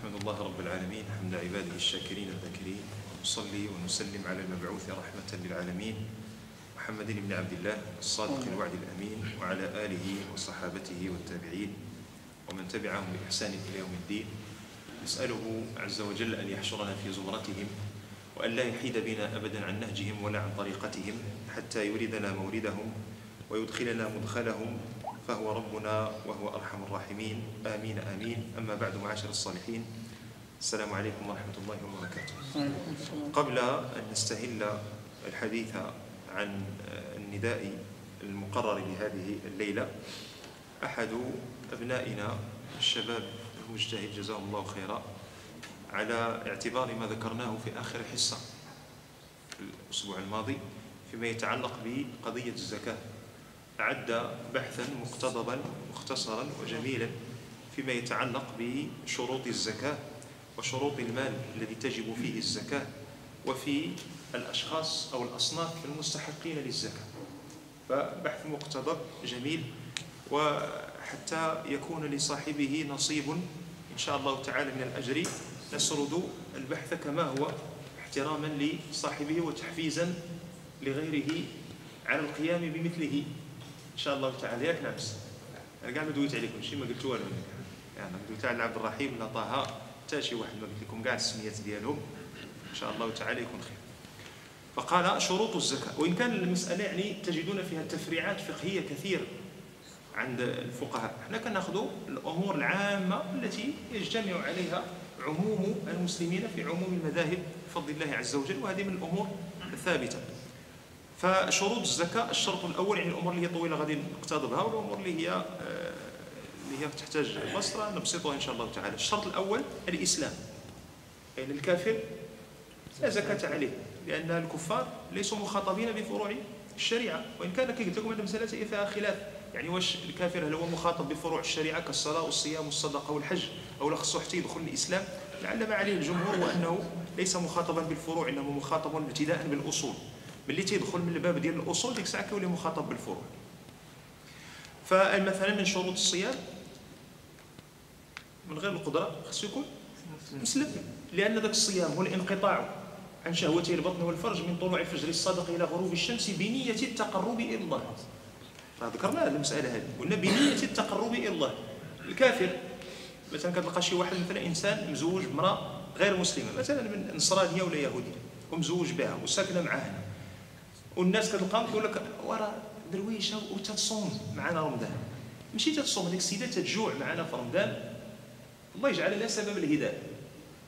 نحمد الله رب العالمين حمد عباده الشاكرين الذاكرين ونصلي ونسلم على المبعوث رحمة للعالمين محمد بن عبد الله الصادق الوعد الأمين وعلى آله وصحابته والتابعين ومن تبعهم بإحسان إلى يوم الدين. نسأله عز وجل أن يحشرنا في زمرتهم وأن لا يحيد بنا أبدا عن نهجهم ولا عن طريقتهم حتى يوردنا موردهم ويدخلنا مدخلهم فهو ربنا وهو أرحم الراحمين. آمين آمين. أما بعد معاشر الصالحين السلام عليكم ورحمة الله وبركاته. قبل أن نستهل الحديث عن النداء المقرر لهذه الليلة أحد أبنائنا الشباب المجتهد جزاه الله خيرا على اعتبار ما ذكرناه في آخر حصة الأسبوع الماضي فيما يتعلق بقضية الزكاة. أعد بحثا مقتضبا مختصرا وجميلا فيما يتعلق بشروط الزكاة وشروط المال الذي تجب فيه الزكاة وفي الأشخاص أو الأصناف المستحقين للزكاة. فبحث مقتضب جميل وحتى يكون لصاحبه نصيب إن شاء الله تعالى من الأجر. نسرد البحث كما هو احتراما لصاحبه وتحفيزا لغيره على القيام بمثله. شاء الله تعالى. ياك نعس أنا كاع ما دويت عليكم. شي ما قلت والو يعني دويت على عبد الرحيم لا طه. حتى شي واحد ما قلت لكم كاع السميات ديالهم. إن شاء الله تعالى يكون خير. فقال شروط الزكاة. وإن كان المسألة يعني تجدون فيها تفريعات فقهية كثير عند الفقهاء. إحنا كناخذوا الأمور العامة التي يجتمع عليها عموم المسلمين في عموم المذاهب بفضل الله عز وجل. وهذه من الأمور الثابتة. فشروط الزكاة الشرط الأول يعني الأمور اللي هي طويلة غادي نقتضبها والأمور اللي هي آه، اللي هي تحتاج بسطة نبسطها إن شاء الله تعالى. الشرط الأول الإسلام. يعني الكافر لا زكاة عليه لأن الكفار ليسوا مخاطبين بفروع الشريعة. وإن كان قلت لكم أن المسألة فيها خلاف. يعني واش الكافر هل هو مخاطب بفروع الشريعة كالصلاة والصيام والصدقة والحج أو لا خصو حتى يدخل الإسلام؟ لعل ما عليه الجمهور هو أنه ليس مخاطبا بالفروع إنما مخاطب ابتداء بالأصول. ملي تيدخل من الباب ديال الأصول ديك الساعة كيولي مخاطب بالفروع. فمثلا من شروط الصيام من غير القدرة خصو يكون مسلم. لأن ذاك الصيام هو الانقطاع عن شهوتي البطن والفرج من طلوع الفجر الصادق إلى غروب الشمس بنية التقرب إلى الله. ذكرنا المسألة هذه. قلنا بنية التقرب إلى الله. الكافر مثلا كتلقى شي واحد مثلا إنسان مزوج بامراه غير مسلمة مثلا من نصرانيه ولا يهودية ومزوج بها وساكنة معاه والناس كتلقاهم كيقول لك وراه درويشة وتتصوم معنا رمضان. ماشي تتصوم هذيك السيدة تتجوع معنا في رمضان. الله يجعل لها سبب الهدايه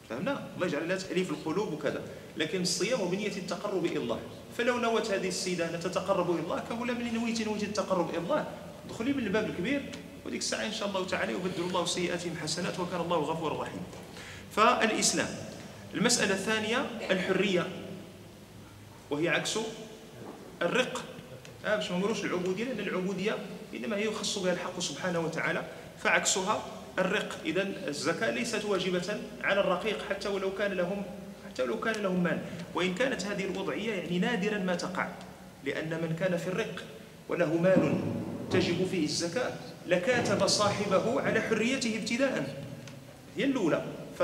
فهمنا؟ الله يجعل لها تأليف القلوب وكذا. لكن الصيام بنيه التقرب إلى الله. فلو نوت هذه السيدة أن تتقرب إلى الله كاع لا من نويت نويت التقرب إلى الله. دخلي من الباب الكبير وديك الساعة إن شاء الله تعالى يبدل الله سيئاتهم حسنات وكان الله غفورا رحيما فالإسلام. المسألة الثانية الحرية. وهي عكس الرق. آه باش ما نقولوش العبودية لأن العبودية إنما هي يخص بها الحق سبحانه وتعالى فعكسها الرق. اذا الزكاة ليست واجبة على الرقيق حتى ولو كان لهم حتى ولو كان لهم مال. وإن كانت هذه الوضعية يعني نادرا ما تقع لأن من كان في الرق وله مال تجب فيه الزكاة لكاتب صاحبه على حريته ابتداء. هي الأولى. ف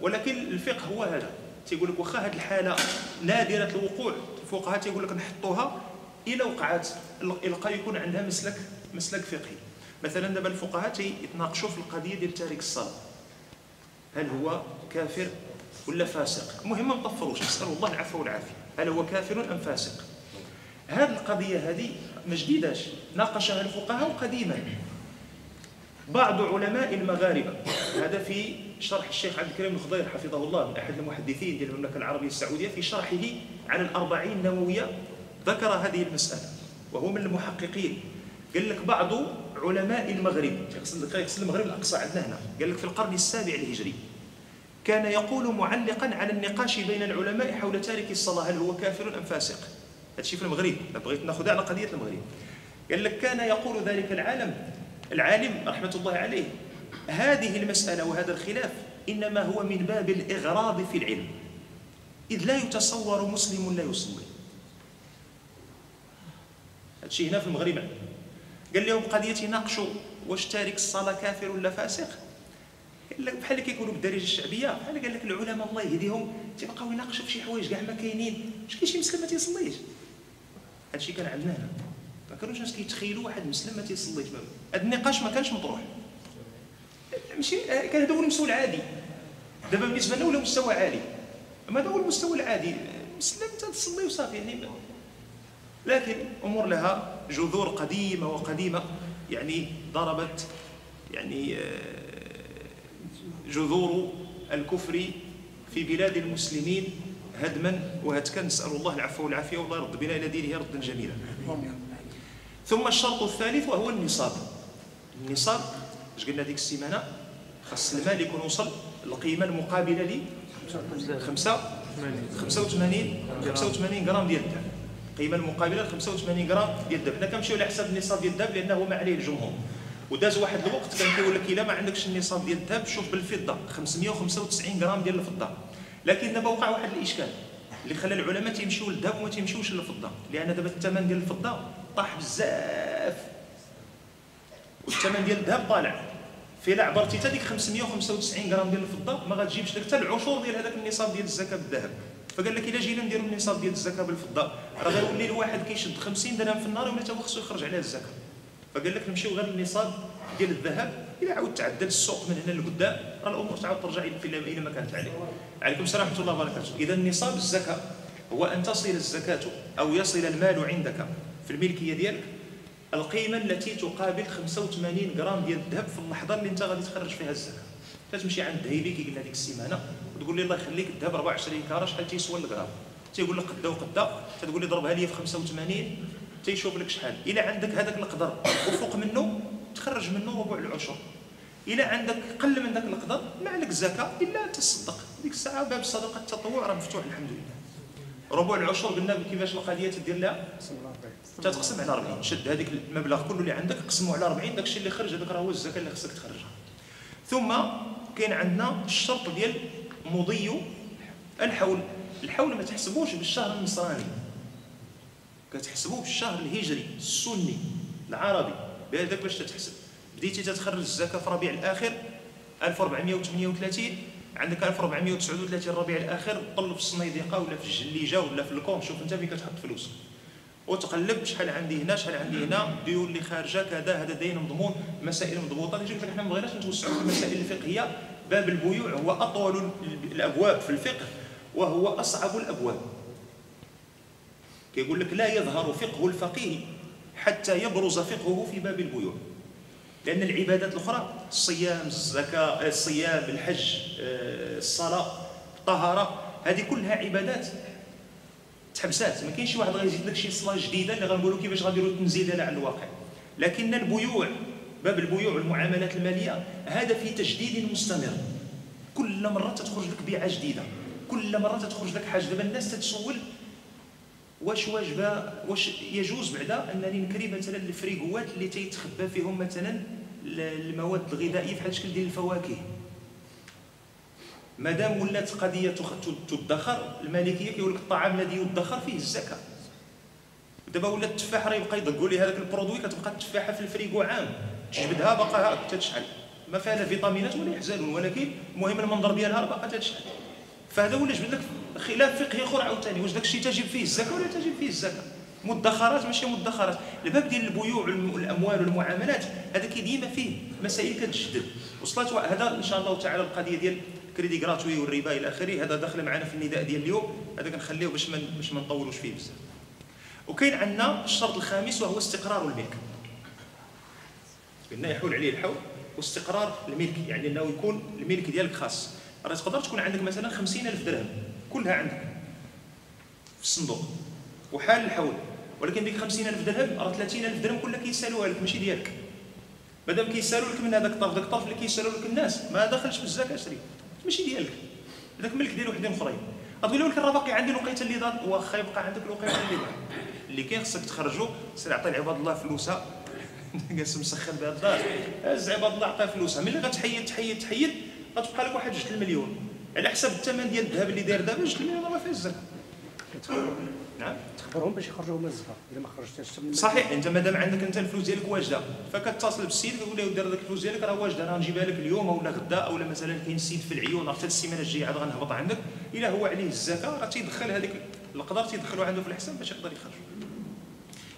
ولكن الفقه هو هذا. تيقول لك واخا هذه الحالة نادرة الوقوع. الفقهاء تيقول لك نحطوها إلى وقعت القى يكون عندها مسلك مسلك فقهي. مثلا دابا الفقهاء تيتناقشوا في القضية ديال تارك الصلاة. هل هو كافر ولا فاسق؟ المهم ما نطفروش نسأل الله العفو والعافية. هل هو كافر أم فاسق؟ هذه القضية هذه ما جديداش. ناقشها الفقهاء قديما. بعض علماء المغاربة. هذا في شرح الشيخ عبد الكريم الخضير حفظه الله من أحد المحدثين ديال المملكه العربية السعودية في شرحه على الأربعين النوويه ذكر هذه المسألة وهو من المحققين. قال لك بعض علماء المغرب يقصد المغرب الأقصى عندنا هنا قال لك في القرن السابع الهجري كان يقول معلقا على النقاش بين العلماء حول تارك الصلاة هل هو كافر أم فاسق؟ هذا في المغرب بغيت نأخذ على قضية المغرب. قال لك كان يقول ذلك العالم العالم رحمه الله عليه. هذه المسألة وهذا الخلاف إنما هو من باب الإغراض في العلم. إذ لا يتصور مسلم لا يصلي. هذا هنا في المغرب. قال لهم قضية يناقشوا واش تارك الصلاة كافر ولا فاسق؟ بحال اللي كيقولوا بالدارجه الشعبية بحال قال لك العلماء الله يهديهم تيبقاو يناقشوا في شي حوايج كاع ما كاينين. واش كاين شي مسلم ما تيصليش؟ هادشي كان عندنا هنا. كانوش الناس كيتخيلوا واحد مسلم ما تيصليش هذا النقاش ما كانش مطروح. ماشي كان هذا هو المستوى العادي. دابا بالنسبة لنا ولا مستوى عالي؟ أما هذا هو المستوى العادي. مسلم تصلي وصافي يعني لكن أمور لها جذور قديمة وقديمة يعني ضربت يعني آه، جذور الكفر في بلاد المسلمين هدما وهتكا. نسأل الله العفو والعافية والله يرد بنا إلى دينه ردا جميلا. ثم الشرط الثالث وهو النصاب. النصاب اش قلنا ديك السيمانة؟ خاص المال يكون وصل القيمة المقابلة ل 5 85 85 غرام ديال الذهب القيمه المقابلة ل 85 غرام ديال الذهب حنا كنمشيو على حساب النصاب ديال الذهب لأنه ما عليه الجمهور. وداز واحد الوقت كان كيقول لك إلا ما عندكش النصاب ديال الذهب شوف بالفضة 595 غرام ديال الفضة. لكن دابا وقع واحد الإشكال اللي خلى العلماء تيمشيو للذهب وما تيمشيوش للفضة. لأن دابا الثمن ديال الفضة طاح بزاف. والثمن ديال الذهب طالع. فيلا عبرتي حتى ديك 595 غرام ديال الفضة ما غاتجيبش لك حتى العشور ديال هذاك النصاب ديال الزكاة بالذهب. فقال لك إلا جينا نديروا النصاب ديال الزكاة بالفضة راه غيولي الواحد كيشد 50 درهم في النهار ولا هو خصو يخرج عليها الزكاة. فقال لك نمشيو غير للنصاب ديال الذهب إلى عاود تعدل السوق من هنا لقدام راه الأمور تعاود ترجع إلى ما كانت عليه. عليكم السلام ورحمة الله وبركاته. إذا نصاب الزكاة هو أن تصل الزكاة أو يصل المال عندك. في الملكية ديالك القيمة التي تقابل 85 غرام ديال الذهب في اللحظه اللي انت غادي تخرج فيها الزكاة. تتمشي عند الذهبي كي قلنا ديك السيمانة وتقول لي الله يخليك الذهب 24 كاره شحال تيسوى الغرام؟ تيقول لك قدا وقدا تقول لي ضربها لي في 85 تيشوف لك شحال. إلا عندك هذاك القدر وفوق منه تخرج منه ربع العشر. إلا عندك قل من ذاك القدر ما عليك الزكاه إلا تصدق. ديك الساعة باب الصدقه التطوع راه مفتوح الحمد لله. ربع العشر قلنا كيفاش القضية تدير لها؟ تتقسم على 40 شد هذيك المبلغ كله اللي عندك قسمه على 40 داك الشيء اللي خرج هذاك راه هو الزكاة اللي خصك تخرجها. ثم كاين عندنا الشرط ديال مضي الحول. الحول ما تحسبوش بالشهر النصراني. كتحسبوه بالشهر الهجري السني العربي. بهذاك باش تتحسب. بديتي تتخرج الزكاة في ربيع الآخر 1438 عندك 1439 ربيع الآخر طل في الصنيدقه ولا في الجليجة ولا في الكون. شوف أنت فين كتحط فلوسك وتقلب شحال عندي هنا شحال عندي هنا. ديون اللي خارجة كذا هذا دين مضمون مسائل مضبوطة. اللي لك حنا ما بغيناش نتوسعوا في المسائل الفقهية. باب البيوع هو أطول الأبواب في الفقه وهو أصعب الأبواب. كيقول لك لا يظهر فقه الفقيه حتى يبرز فقهه في باب البيوع. لأن العبادات الأخرى الصيام الزكاة الصيام الحج آه، الصلاة الطهارة هذه كلها عبادات تحبسات. ما كاينش واحد غيزيد لك شي صلاة جديدة اللي غنقولوا كيفاش غنديروا تنزيل على الواقع. لكن البيوع باب البيوع والمعاملات المالية هذا في تجديد مستمر. كل مرة تخرج لك بيعة جديدة. كل مرة تخرج لك حاجة. دابا الناس تتسول واش واجب واش يجوز بعدا انني نكري مثلا les frigos اللي تيتخبى فيهم مثلا المواد الغذائية بحال الشكل ديال الفواكه؟ مادام ولات قضية تدخر المالكية كيقول لك الطعام الذي يدخر فيه الزكاة. دابا ولا التفاح راه يبقى يدقوا ليه هذاك ال produit كتبقى التفاحه في الفريغو عام. تجبدها باقا تتشحن ما فيها لا فيتامينات ولا يحزنون ولكن المهم المنظر ديالها باقا تتشحن فهذا ولا جبد لك خلاف فقهي أخر عاوتاني واش داك الشيء تجب فيه الزكاة ولا تجب فيه الزكاة؟ مدخرات ماشي مدخرات. الباب ديال البيوع والأموال والمعاملات هذا كي ديما فيه مسائل كتجدد وصلت هذا إن شاء الله تعالى القضية ديال كريدي غراتوي والربا إلى آخره. هذا داخل معنا في النداء ديال اليوم. هذا كنخليه باش ما باش ما نطولوش فيه بزاف. وكاين عندنا الشرط الخامس وهو استقرار الملك. قلنا يحول عليه الحول واستقرار الملك يعني إنه يكون الملك ديالك خاص. راه تقدر تكون عندك مثلا 50000 درهم كلها عندك في الصندوق وحال الحول. ولكن ديك 50000 درهم راه 30000 درهم كلها كيسالوها لك ماشي ديالك. مادام كيسالوا لك من هذاك الطرف ذاك الطرف اللي كيسالوا لك الناس ما داخلش في الزكاة شري ماشي ديالك. هذاك ملك ديال وحدين أخرين. غتقول ولكن راه باقي عندي الوقيتة اللي دار واخا يبقى عندك الوقيتة اللي دار اللي كاين خصك تخرجوا سير عطي لعباد الله فلوسها. جالس مسخن بها الدار. هز عباد الله عطيها فلوسها. ملي غتحيد تحيد تحيد غتبقى لك واحد 2 المليون. على حسب الثمن ديال الذهب اللي داير دابا 2 المليون ما فيه الزكاه نعم. تخبرهم باش يخرجوا من الزكاه إلا ما خرجتهاش من صحيح أنت مادام عندك أنت الفلوس ديالك واجدة فكتصل بالسيد كتقول له دير هذيك الفلوس ديالك راه واجدة أنا نجيبها لك اليوم ولا غدا أو مثلا كاين السيد في العيون راه حتى السيمانة الجاية عاد غنهبط عندك. إلا هو عليه الزكاة راه تيدخل هذيك القدر تيدخلوا عنده في الحساب باش يقدر يخرج.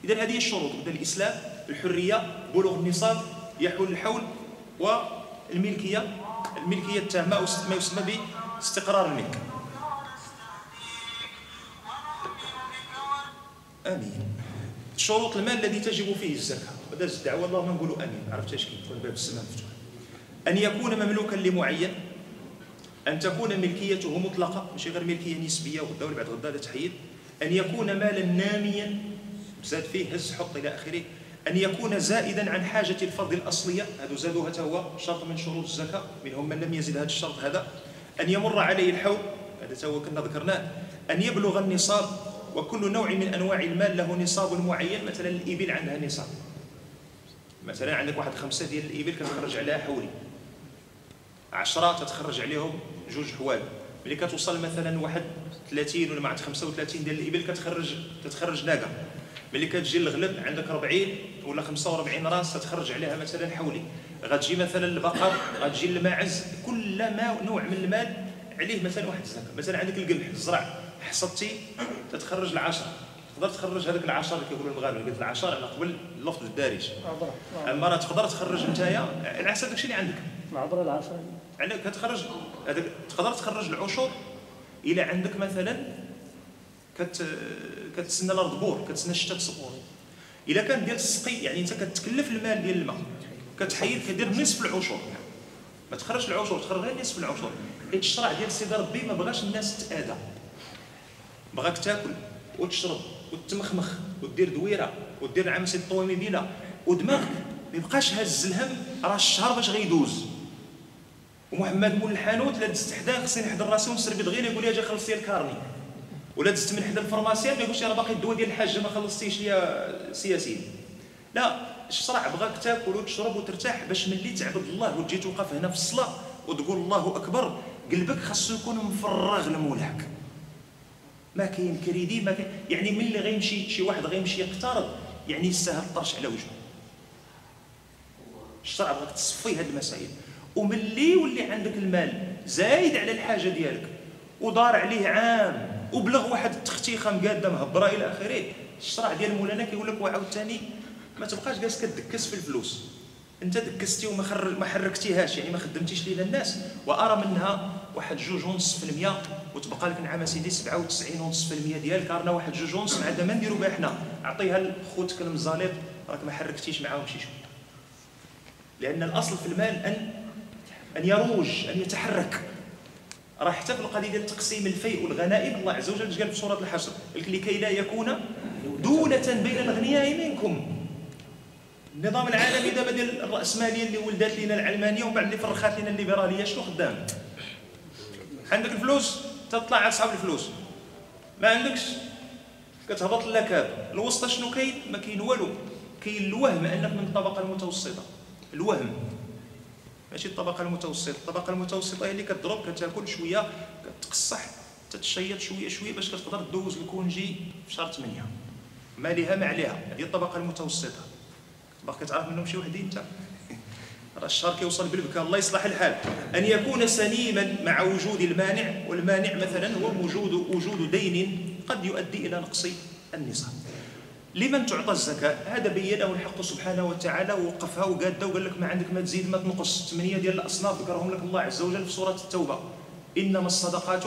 اذا هذه الشروط. بدا الإسلام الحرية بلوغ النصاب يحول الحول والملكية. الملكيه التامه أو ما يسمى باستقرار الملك. آمين. شروط المال الذي تجب فيه الزكاة. هذا الدعوه اللهم نقولوا آمين. ما عرفتش كيف؟ باب السماء مفتوح أن يكون مملوكا لمعين. أن تكون ملكيته مطلقة. ماشي غير ملكية نسبية. وغدا ولا بعد غدا هذا تحييد. أن يكون مالا ناميا. زاد فيه هز حط إلى آخره. أن يكون زائدا عن حاجة الفرد الأصلية هذا زادوها هو شرط من شروط الزكاة منهم من لم يزد هذا الشرط هذا. أن يمر عليه الحول هذا هو كنا ذكرناه. أن يبلغ النصاب وكل نوع من أنواع المال له نصاب معين مثلا الإبل عندها نصاب. مثلا عندك واحد خمسة ديال الإبل كتخرج عليها حولي. عشرة تتخرج عليهم جوج حوال. ملي كتوصل مثلا واحد 30 ولا ما 35 ديال الإبل كتخرج تتخرج ناقة. ملي كتجي الغلب عندك 40 ولا 45 راس تتخرج عليها مثلا حولي. غتجي مثلا البقر غتجي الماعز كل ما نوع من المال عليه مثلا واحد الزكاة. مثلا عندك القمح الزرع حصدتي تتخرج العشرة. تقدر تخرج هذاك العشرة اللي كيقولوا المغاربة. قلت العشرة على قبل اللفظ الدارج. أما راه تقدر تخرج نتايا على حسب داكشي اللي عندك. العبره العشرة على كتخرج هذاك تقدر تخرج العشر إلى عندك مثلا كت كتسنى الأرض بور كتسنى الشتاء تصب إلا كان ديال السقي يعني أنت كتكلف المال ديال الماء كتحيد كدير نصف العشر ما تخرجش العشر تخرج غير نصف العشر حيت الشرع ديال سيدي ربي ما بغاش الناس تتآذى. بغاك تاكل وتشرب وتمخمخ ودير دويرة ودير عمسي الطوامي بلا ودماغك ما يبقاش هز الهم راه الشهر باش غيدوز. ومحمد مول الحانوت لا دزت حداه خصني نحضر راسي ونسربي دغيا يقول لي أجي خلص لي الكارني. ولا دزت من حدا الفرماسيان ما يقولش راه باقي الدواء ديال الحاجة ما خلصتيش ليا سياسي لا الشرع بغاك تاكل وتشرب وترتاح باش ملي تعبد الله وتجي توقف هنا في الصلاة وتقول الله أكبر قلبك خاصو يكون مفرغ لمولاك ما كاين كريدي ما كاين يعني ملي غيمشي شي واحد غيمشي يقترض يعني يستاهل الطرش على وجهه. الشرع بغاك تصفي هاد المسائل؟ وملي يولي عندك المال زايد على الحاجة ديالك ودار عليه عام. وبلغ واحد التختيخه مقاده مهبره إلى آخره. الشرع ديال مولانا كيقول لك وعاوتاني ما تبقاش جالس كدكس في الفلوس. أنت دكستي وما خر... ما حركتيهاش يعني ما خدمتيش لينا الناس. وأرى منها واحد جوج ونص في المية وتبقى لك نعم سيدي 97 ونص في المية ديالك. رانا واحد جوج ونص مع ما نديرو بها حنا. عطيها لخوتك المزاليط راك ما حركتيش معاهم شي شوية. لأن الأصل في المال أن أن يروج أن يتحرك. راه حتى في القضية ديال تقسيم الفيء والغنائم. الله عز وجل قال في سورة الحشر؟ لكي لا يكون دولة بين الأغنياء منكم. النظام العالمي دابا ديال الرأسمالية اللي ولدات لنا العلمانية ومن بعد اللي فرخات لنا الليبرالية شنو خدام؟ عندك الفلوس تطلع على صحاب الفلوس. ما عندكش؟ كتهبط للكاب الوسطى شنو كاين؟ ما كاين والو. كاين الوهم أنك من الطبقة المتوسطة. الوهم. ماشي الطبقة المتوسطة. الطبقة المتوسطة هي اللي كتضرب كتاكل شوية كتقصح تتشيط شوية شوية باش كتقدر دوز الكونجي في شهر 8 ما ليها ما عليها هذه الطبقة المتوسطة. باقي كتعرف منهم شي وحدين انت راه الشهر كيوصل بالبكاء الله يصلح الحال. أن يكون سليما مع وجود المانع والمانع مثلا هو وجود وجود دين قد يؤدي إلى نقص النصاب. لمن تعطى الزكاة؟ هذا بينه الحق سبحانه وتعالى ووقفها وقاد وقال لك ما عندك ما تزيد ما تنقص. ثمانية ديال الأصناف ذكرهم لك الله عز وجل في سورة التوبة. إنما الصدقات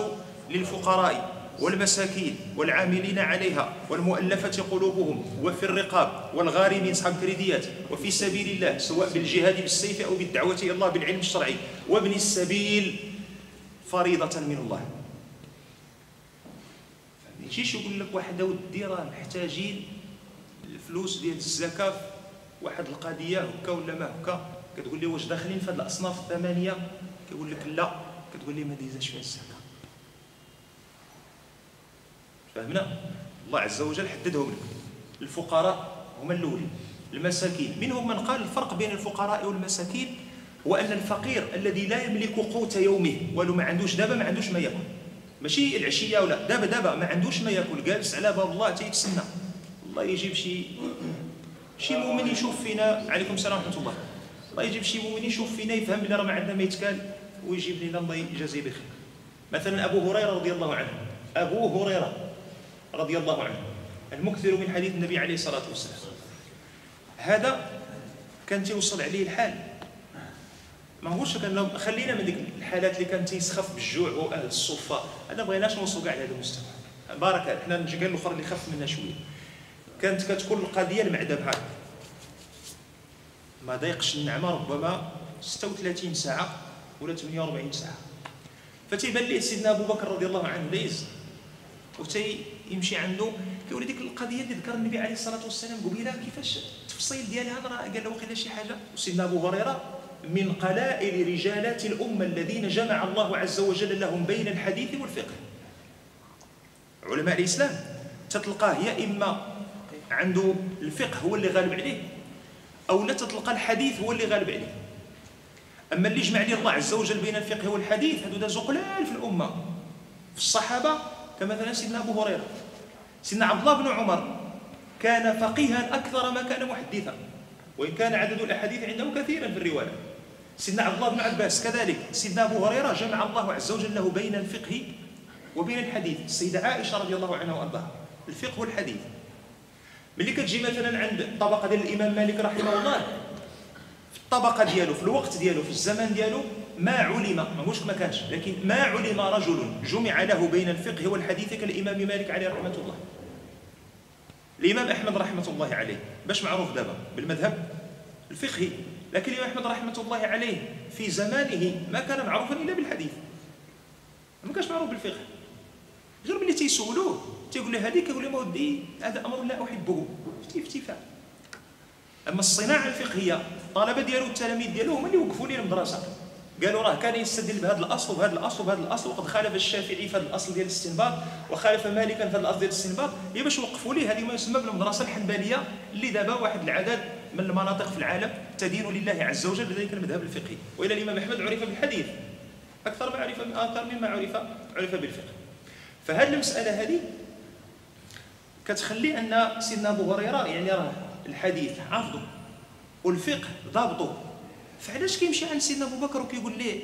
للفقراء والمساكين والعاملين عليها والمؤلفة قلوبهم وفي الرقاب والغارمين أصحاب كريديات وفي سبيل الله سواء بالجهاد بالسيف أو بالدعوة إلى الله بالعلم الشرعي. وابن السبيل فريضة من الله. ما يجيش يقول لك واحد ودي راه محتاجين الفلوس ديال الزكاة واحد القضية هكا ولا ما هكا؟ كتقول لي واش داخلين في هذه الأصناف الثمانية؟ كيقول لك لا. كتقول لي ما ديزاش فيها الزكاة. فهمنا؟ الله عز وجل حددهم لك. الفقراء هما الأولين. المساكين. منهم من قال الفرق بين الفقراء والمساكين هو أن الفقير الذي لا يملك قوت يومه ولو ما عندوش دابا ما عندوش ما يأكل. ماشي العشية ولا دابا دابا ما عندوش ما يأكل. جالس على باب الله تيتسنى. الله يجيب شي شي مؤمن يشوف فينا عليكم السلام ورحمة الله. الله يجيب شي مؤمن يشوف فينا يفهم بلي راه ما عندنا ما يتكال ويجيب لنا الله يجازيه بخير. مثلا أبو هريرة رضي الله عنه. أبو هريرة رضي الله عنه المكثر من حديث النبي عليه الصلاة والسلام. هذا كان تيوصل عليه الحال. ما هوش كان خلينا من ديك الحالات اللي كان تيسخف بالجوع وأهل الصفة. أنا بغيناش نوصلوا كاع لهذا المستوى. بارك حنا نجي قال الأخر اللي خف منا شوية. كانت كتكون القضية المعده بحال ما ضيقش النعمة ربما 36 ساعة ولا 48 ساعة. فتيبان ليه سيدنا أبو بكر رضي الله عنه ليز وتي يمشي عنده كيقول ديك القضية اللي ذكر النبي عليه الصلاة والسلام قبيلة كيفاش التفصيل ديالها؟ راه قال له وقيلا شي حاجة؟ وسيدنا أبو هريرة من قلائل رجالات الأمة الذين جمع الله عز وجل لهم بين الحديث والفقه. علماء الإسلام تتلقاه يا إما عنده الفقه هو اللي غالب عليه أو لا تتلقى الحديث هو اللي غالب عليه. أما اللي جمع لي الله عز وجل بين الفقه والحديث هذو دازو قلال في الأمة. في الصحابة كمثلا سيدنا أبو هريرة. سيدنا عبد الله بن عمر كان فقيها أكثر ما كان محدثا وإن كان عدد الأحاديث عنده كثيرا في الرواية. سيدنا عبد الله بن عباس كذلك سيدنا أبو هريرة جمع الله عز وجل له بين الفقه وبين الحديث. السيده عائشة رضي الله عنها وأرضاها الفقه والحديث. ملي كتجي مثلا عند الطبقه ديال الإمام مالك رحمه الله في الطبقة ديالو في الوقت ديالو في الزمان ديالو ما علم ما هوش ما كانش لكن ما علم رجل جمع له بين الفقه والحديث كالإمام مالك عليه رحمة الله. الإمام أحمد رحمة الله عليه باش معروف دابا بالمذهب الفقهي لكن الإمام أحمد رحمة الله عليه في زمانه ما كان معروفا إلا بالحديث. ما كانش معروف بالفقه. غير ملي تيسولوه. تيقول له هذيك يقول له ودي هذا أمر لا أحبه. فتي افتفاء أما الصناعة الفقهية الطلبه ديالو والتلاميذ ديالو هما اللي وقفوا لي المدرسة. قالوا راه كان يستدل بهذا الأصل وبهذا الأصل وبهذا الأصل وقد خالف الشافعي في هذا الأصل ديال الاستنباط وخالف مالكا في هذا الأصل ديال الاستنباط. هي باش وقفوا ليه هذه ما يسمى بالمدرسة الحنبلية اللي دابا واحد العدد من المناطق في العالم تدين لله عز وجل بذلك المذهب الفقهي. وإلى الإمام أحمد عرف بالحديث. أكثر ما عرف أكثر مما عرف عرف بالفقه. فهذه المسألة هذه كتخلي أن سيدنا أبو هريرة يعني راه الحديث حافظه والفقه ضابطه. فعلاش كيمشي عند سيدنا أبو بكر وكيقول ليه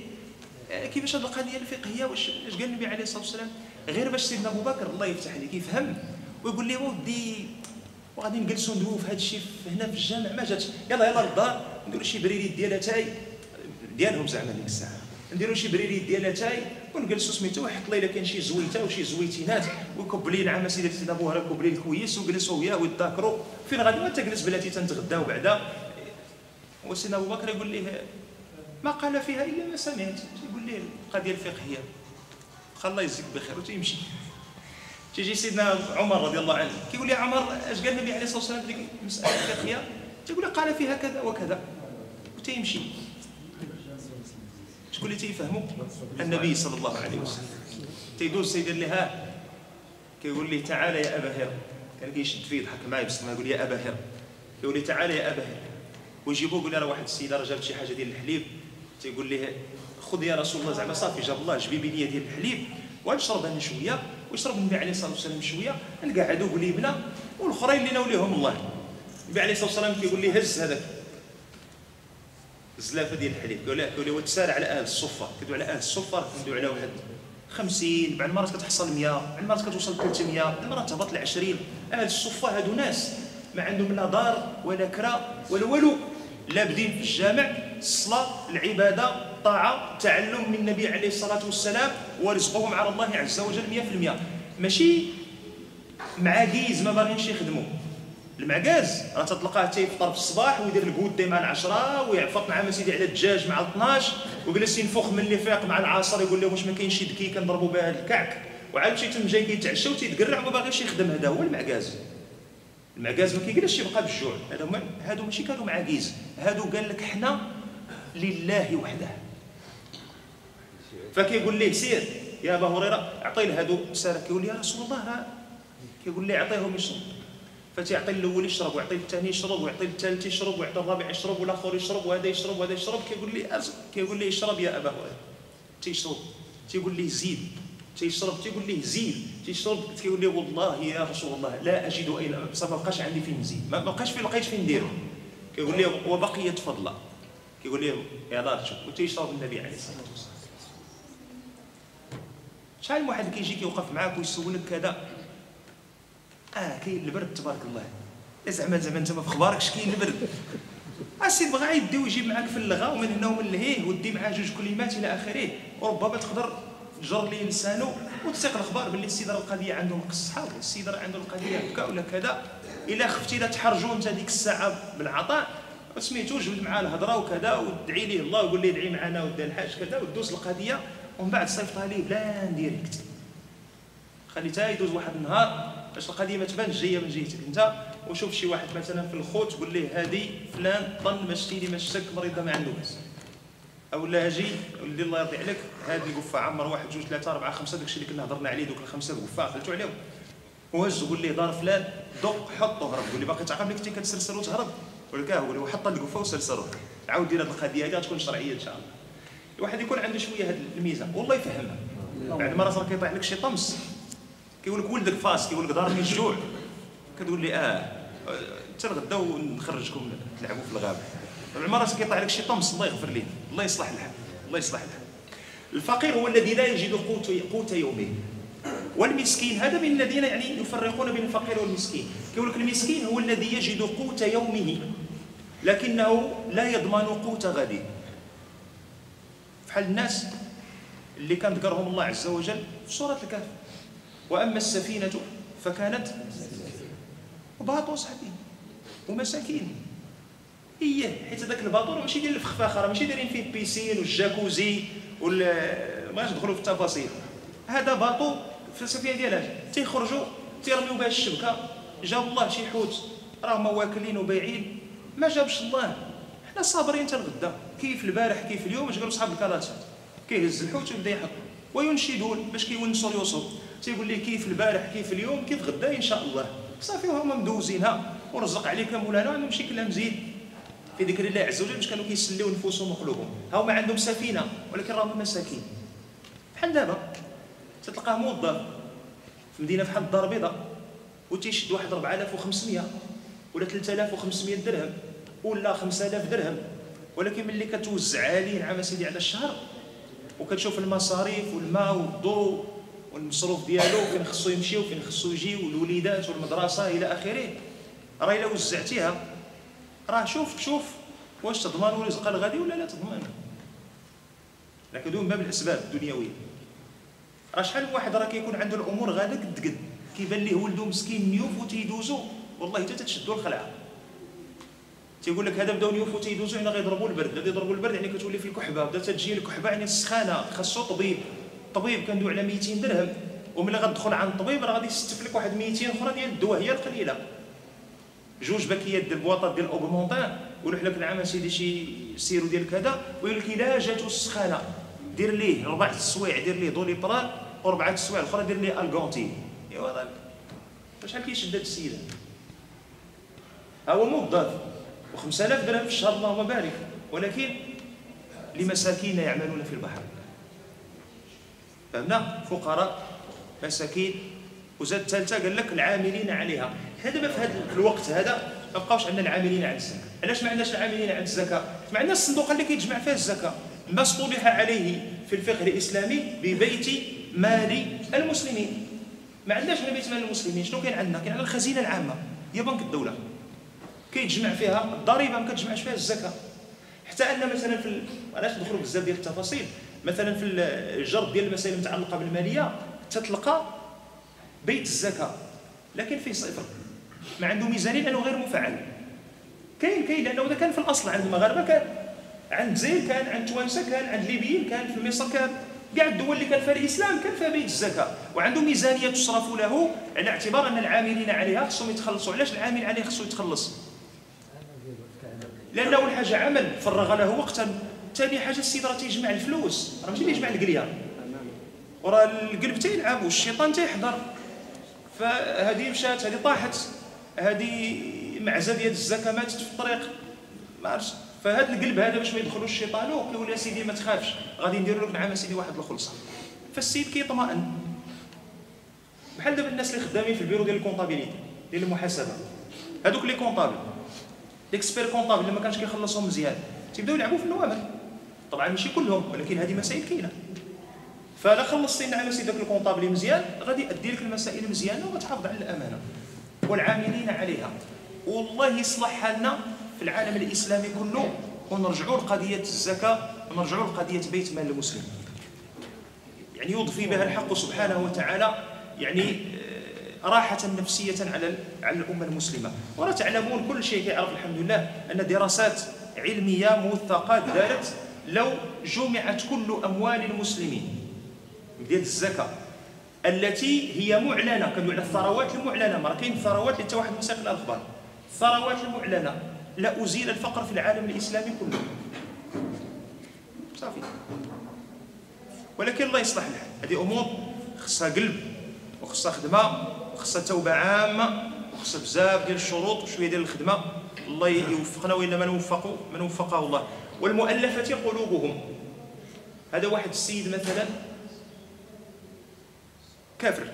آه، كيفاش هذه القضية الفقهية؟ واش اش قال النبي عليه الصلاة والسلام؟ غير باش سيدنا أبو بكر الله يفتح عليه يفهم ويقول لي ودي وغادي نجلسوا ندويو في هذا الشيء هنا في الجامع ما جاتش. يلا يلا للدار نديروا شي بريريت ديال اتاي ديالهم زعما ديك الساعة. نديروا شي بريريت ديال اتاي ونجلسوا سميتو ويحط لي كاين شي زويتة وشي زويتينات ويكب لي نعم سيدي سيدنا هريرة كب لي كويس وجلسوا وياه ويتذاكروا فين غادي؟ وانت جلس بلاتي تنتغداو بعدا. وسيدنا أبو بكر يقول ليه ما قال فيها إلا ما سمعت. يقول ليه القضية الفقهية. خلى الله يجزيك بخير وتيمشي. تيجي سيدنا عمر رضي الله عنه كيقول لي عمر اش قال النبي عليه الصلاة والسلام؟ في المساله الفقهيه تيقول قال فيها كذا وكذا. وتيمشي. شكون اللي تيفهموا النبي صلى الله عليه وسلم. تيدوز تيدير لي ها كيقول لي تعال يا أبا هر كان كيشد فيه يضحك معايا بس ما يقول يا أبا هر يقول لي تعال يا أبا هر ويجيبوه يقول لي راه واحد السيدة راه جابت شي حاجة ديال الحليب. تيقول لي خذ يا رسول الله زعما صافي جاب الله جبي لي ديال الحليب. ونشرب أنا شوية ويشرب النبي عليه الصلاة والسلام شوية. نقعدوا قليبنا والأخرين اللي نوليهم الله. النبي عليه الصلاة والسلام كيقول لي هز هذاك. الزلافه ديال الحليب. قال له قال له وتسال على أهل الصفه كدو على أهل الصفه كندو على واحد 50 بعض المرات كتحصل 100 بعض المرات كتوصل 300 بعض المرات تهبط ل 20 أهل الصفة هادو ناس ما عندهم لا دار ولا كرا ولا والو. لابدين في الجامع الصلاة العبادة الطاعة التعلم من النبي عليه الصلاة والسلام ورزقهم على الله عز وجل 100% ماشي معاكيز ما باغينش يخدموا. المعكاز راه تتلقاه تيفطر في الصباح ويدير الكودي مع العشرة ويعفط مع سيدي على الدجاج مع 12 ويجلس ينفخ من اللي فاق مع العصر يقول لهم واش ما كاينش شي دكي كنضربوا بها الكعك. وعاد شي تم جاي كيتعشى وتيتقرع وما باغيش يخدم. هذا هو المعكاز المعكاز ما كيجلسش يبقى بالجوع. هذا هما هادو ماشي كانوا معاكيز هادو قال لك حنا لله وحده. فكيقول ليه سير يا أبا هريرة اعطي لهادو ساره كيقول لي يا رسول الله كيقول لي أعطيهم يشرب. فتيعطي الأول يشرب ويعطي الثاني يشرب ويعطي الثالث يشرب ويعطي الرابع يشرب والآخر يشرب وهذا يشرب وهذا يشرب. كيقول لي كيقول لي اشرب يا أبا هريرة. تيشرب. تيقول لي زيد. تيشرب. تيقول ليه زيد. تيشرب. تيقول ليه والله يا رسول الله لا أجد أين بصح ما بقاش عندي فين نزيد ما بقاش فين لقيت فين نديرو. كيقول ليه وبقيت فضلا كيقول ليه يا دار شوف. وتيشرب النبي عليه الصلاة والسلام. شحال من واحد كيجي كيوقف معاك ويسولك كذا؟ آه كاين البرد تبارك الله. زعما زعما إنت ما في اخباركش كاين البرد؟ السيد بغا يدي ويجيب معاك في اللغة ومن هنا ومن لهيه ودي معاه جوج كلمات إلى آخره. وربما تقدر تجر ليه لسانه وتسيق الأخبار باللي السيد راه القضية عنده مقصحه ولا السيد راه عنده القضية هكا ولا كذا. إلا خفتي لا تحرجوا أنت ديك الساعة بالعطاء سميتو جبد معاه الهضرة وكذا وادعي ليه الله وقول ليه ادعي معنا ودي الحاج كذا ودوز القضية ومن بعد صيفطها ليه plan direct. خليتها يدوز واحد النهار. باش القضية ما تبانش جاية من جهتك أنت. وشوف شي واحد مثلا في الخوت تقول ليه هذه فلان ظن ما شتي لي ما شتك مريضة ما باس أو لا أجي اللي الله يرضي عليك هذه القفه عمر واحد جوج ثلاثة أربعة خمسة داكشي اللي كنا هضرنا عليه دوك الخمسة القفه خلتو عليهم. وهز قول ليه دار فلان دق حط وهرب. قول لي باقي تعقب لك كنتي كتسرسر وتهرب. قول لك آه قول له حط القفه وسرسر عاود دير هذه القضية هذه غتكون شرعية إن شاء الله. الواحد يكون عنده شوية هذه الميزة والله يفهمها. بعد مرات راه كيطيح لك شي طمس. كيقول لك ولدك فاس كيقول لك دارني الجوع كتقول لي آه حتى الغدا ونخرجكم تلعبوا في الغابة. المرات كيطيح لك شي طمس الله يغفر ليه. الله يصلح الحال الله يصلح الحال الفقير هو الذي لا يجد قوت قوت يومه. والمسكين هذا من الذين يعني يفرقون بين الفقير والمسكين. كيقول لك المسكين هو الذي يجد قوت يومه لكنه لا يضمن قوت غده. بحال الناس اللي كان ذكرهم الله عز وجل في سورة الكهف. وأما السفينة فكانت باطو صاحبي ومساكين. إيه حيت هذاك الباطو ماشي ديال الفخفاخه ماشي دايرين فيه بيسين والجاكوزي ولا ما ندخلوا في التفاصيل. هذا bateau في السفينة ديالها. تيخرجوا تيرميو بها الشبكة. جاب الله شي حوت راهم واكلين وبايعين ما جابش الله. حنا صابرين حتى الغدا. كيف البارح كيف اليوم اش قالوا صحاب الكراتات كيهز الحوت ويبدا يحط. وينشدون باش كيونسوا اليوسف تيقول لي كيف البارح كيف اليوم كيف غدا إن شاء الله. صافي هما مدوزينها. ورزق عليك مولانا عندهم شي كلام زيد في ذكر الله عز وجل باش كانوا كيسليو نفوسهم وقلوبهم. ها هما عندهم سفينة ولكن راهم مساكين. بحال دابا تتلقاه موظف في مدينة بحال الدار البيضاء وتيشد واحد 4500 ولا 3500 درهم ولا 5000 درهم. ولكن ملي كتوزع عليه نعم سيدي على الشهر وكتشوف المصاريف والماء والضوء والمصروف ديالو فين خصو يمشي وفين خصو يجي والوليدات والمدرسة إلى آخره. راه إلا وزعتيها راه شوف شوف واش تضمن رزق الغادي ولا لا تضمن. لكن دون باب الأسباب الدنيوية. راه شحال من واحد راه كيكون عنده الأمور غادا قد قد. كيبان ليه ولده مسكين نيوف وتيدوزو. والله حتى تتشدو الخلعة. تيقول لك هذا بداو نيوف وتيدوزو يعني غيضربوا البرد. غادي يضربوا البرد يعني كتولي في الكحبة. بدات تجي الكحبة يعني السخانة خاصو طبيب. الطبيب كندوي على 200 درهم وملي غتدخل عند الطبيب راه غادي يستف لك واحد 200 أخرى ديال الدواء هي القليلة. جوج باكيات ديال البواطات ديال Augmentin ويروح لك العام سيدي شي sirop ديال كذا ويقول لك إلا جاتو السخانة دير ليه ربع السوايع دير ليه Doliprane وربع السوايع الأخرى دير ليه الكونتين إيوا هذاك شحال كيشد هذا السيد هو موظف و5000 درهم في الشهر اللهم بارك. ولكن لمساكين يعملون في البحر. فهمنا؟ فقراء مساكين وزاد الثالثه قال لك العاملين عليها. حنا دابا في هذا الوقت هذا؟ ما بقاوش عندنا العاملين على الزكاة. علاش ما عندناش العاملين على الزكاة؟ ما عندناش الصندوق اللي كيتجمع فيه الزكاة. ما اصطلح عليه في الفقه الإسلامي ببيت مال المسلمين. ما عندناش بيت مال المسلمين. شنو كاين عندنا؟ كاين عندنا الخزينة العامة. هي بنك الدولة. كيتجمع فيها الضريبة ما كتجمعش فيها الزكاة. حتى أن مثلا في علاش ندخلوا بزاف ديال التفاصيل؟ مثلا في الجرد ديال المسائل المتعلقة بالمالية تتلقى بيت الزكاة لكن فيه صفر. ما عنده ميزانية لأنه غير مفعل. كاين كاين لأنه كان في الأصل عند المغاربة كان عند زين كان عند توانسة كان عند ليبيين كان في مصر كان. كاع الدول اللي كان فيها الإسلام كان فيها بيت الزكاة. وعنده ميزانية تصرف له على اعتبار أن العاملين عليها خصهم يتخلصوا. علاش العامل عليه خصو يتخلص؟ لأنه اول حاجة عمل فرغ له وقتا. ثاني حاجة السيد راه تيجمع الفلوس راه ماشي يجمع القليه وراه القلب تيلعب والشيطان تيحضر. فهذه مشات هذه طاحت هذه معزة ديال الزكاة ماتت في الطريق. ما عرفتش. فهذا القلب هذا باش ما يدخلوش الشيطان ويقول يا سيدي ما تخافش. غادي نديروا لك نعم سيدي واحد الخلصة. فالسيد كيطمئن. بحال دابا الناس اللي خدامين في البيرو ديال ال comptabilité ديال المحاسبة. هذوك لي comptables l'expert comptable اللي ما كانش كيخلصهم مزيان تيبداو يلعبوا في النوامر. طبعا ماشي كلهم ولكن هذه مسائل كاينة فلا خلصتي لنا على سيدك ال comptable مزيان غادي يدي لك المسائل مزيانة وغتحافظ على الأمانة والعاملين عليها. والله يصلح حالنا في العالم الإسلامي كله ونرجعوا لقضية الزكاة ونرجعوا لقضية بيت مال المسلم. يعني يضفي بها الحق سبحانه وتعالى يعني آه، راحة نفسية على على الأمة المسلمة. ورا تعلمون كل شيء يعرف الحمد لله أن دراسات علمية موثقة دارت لو جمعت كل أموال المسلمين. ديال الزكاة. التي هي معلنة كانوا على الثروات المعلنة. ما كاين ثروات حتى واحد مساق الأخبار الثروات المعلنة. لا أزيل الفقر في العالم الإسلامي كله. صافي. ولكن الله يصلح الحال هذه أمور خصها قلب وخصها خدمة وخصها توبة عامة وخصها بزاف ديال الشروط وشويه ديال الخدمة. الله يوفقنا وإلا ما نوفقوا من وفقه الله. والمؤلفة قلوبهم. هذا واحد السيد مثلا كافر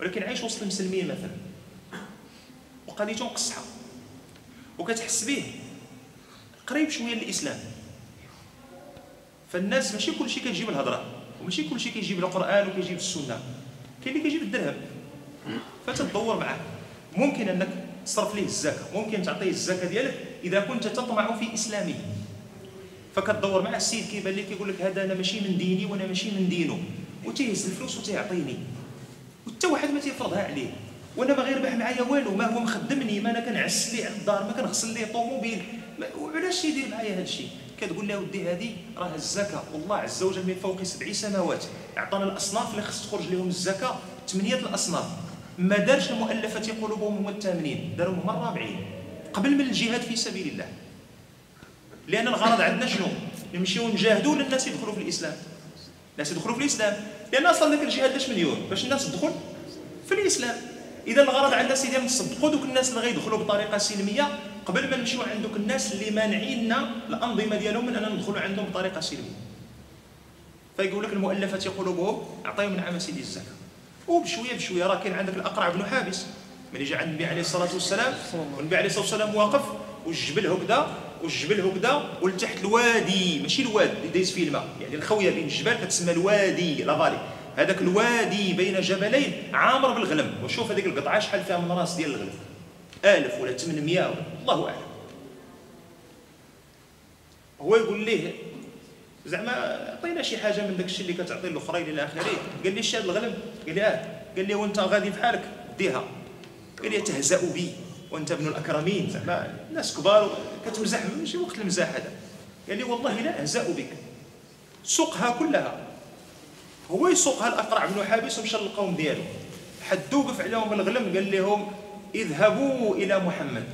ولكن عايش وسط المسلمين مثلا وقضيته مقصحه وكتحس به قريب شوية للإسلام. فالناس ماشي كل شيء كتجيب الهضرة وماشي كل شيء كيجيب القرآن وكيجيب السنة كاين اللي كيجيب الدرهم. فتدور معاه. ممكن أنك تصرف ليه الزكاة ممكن تعطيه الزكاة ديالك إذا كنت تطمع في إسلامه فكتدور مع السيد كيبان لك كيقول لك هذا أنا ماشي من ديني وأنا ماشي من دينه. وتيهز الفلوس وتيعطيني وحتى واحد ما تيفرضها عليه. وأنا ما غير ربح معايا والو ما هو مخدمني ما أنا كنعس ليه على الدار ما كنغسل ليه طوموبيل. وعلاش يدير معايا هذا الشيء؟ كتقول له ودي هذه راه الزكاة. والله عز وجل من فوق سبع سماوات اعطانا الأصناف اللي خص تخرج لهم الزكاة ثمانيه الأصناف. ما دارش المؤلفة قلوبهم هم الثامنين دارهم هم الرابعين. قبل من الجهاد في سبيل الله. لأن الغرض عندنا شنو؟ نمشيو نجاهدوا للناس يدخلوا في الإسلام. الناس يدخلوا في الإسلام. لأن أصلا ذاك الجهاد لاش مليون باش الناس تدخل في الإسلام. إذا الغرض عندنا سيدي نصدقوا دوك الناس اللي غيدخلوا بطريقة سلمية قبل ما نمشيو عند دوك الناس اللي مانعين الأنظمة ديالهم من ان ندخلوا عندهم بطريقة سلمية. فيقول لك المؤلفة قلوبهم أعطيهم من عام سيدي الزكاة. وبشوية بشوية راه كاين عندك الأقرع بن حابس. ملي جا عند النبي عليه الصلاة والسلام والنبي عليه الصلاة والسلام واقف والجبل هكذا والجبل هكذا ولتحت الوادي ماشي الواد اللي دايز فيه الماء. يعني الخويه بين الجبال كتسمى الوادي لافالي هذاك الوادي بين جبلين عامر بالغنم. وشوف هذيك القطعة شحال فيها من راس ديال الغنم. 1000 ولا 800 ولا الله أعلم. هو يقول ليه زعما عطينا شي حاجة من داك الشيء اللي كتعطي الاخرين إلى اخره قال لي شاد الغنم؟ قال لي آه. قال لي وأنت غادي بحالك ديها. قال لي تهزأ بي. وأنت ابن الأكرمين. زعما ناس كبار كتمزح ماشي وقت المزاح هذا قال لي والله لا أهزأ بك. سوقها كلها. هو يسوقها الأقرع بن حابس ومشى للقوم ديالو. حد وقف عليهم الغلم. قال لهم اذهبوا إلى محمد.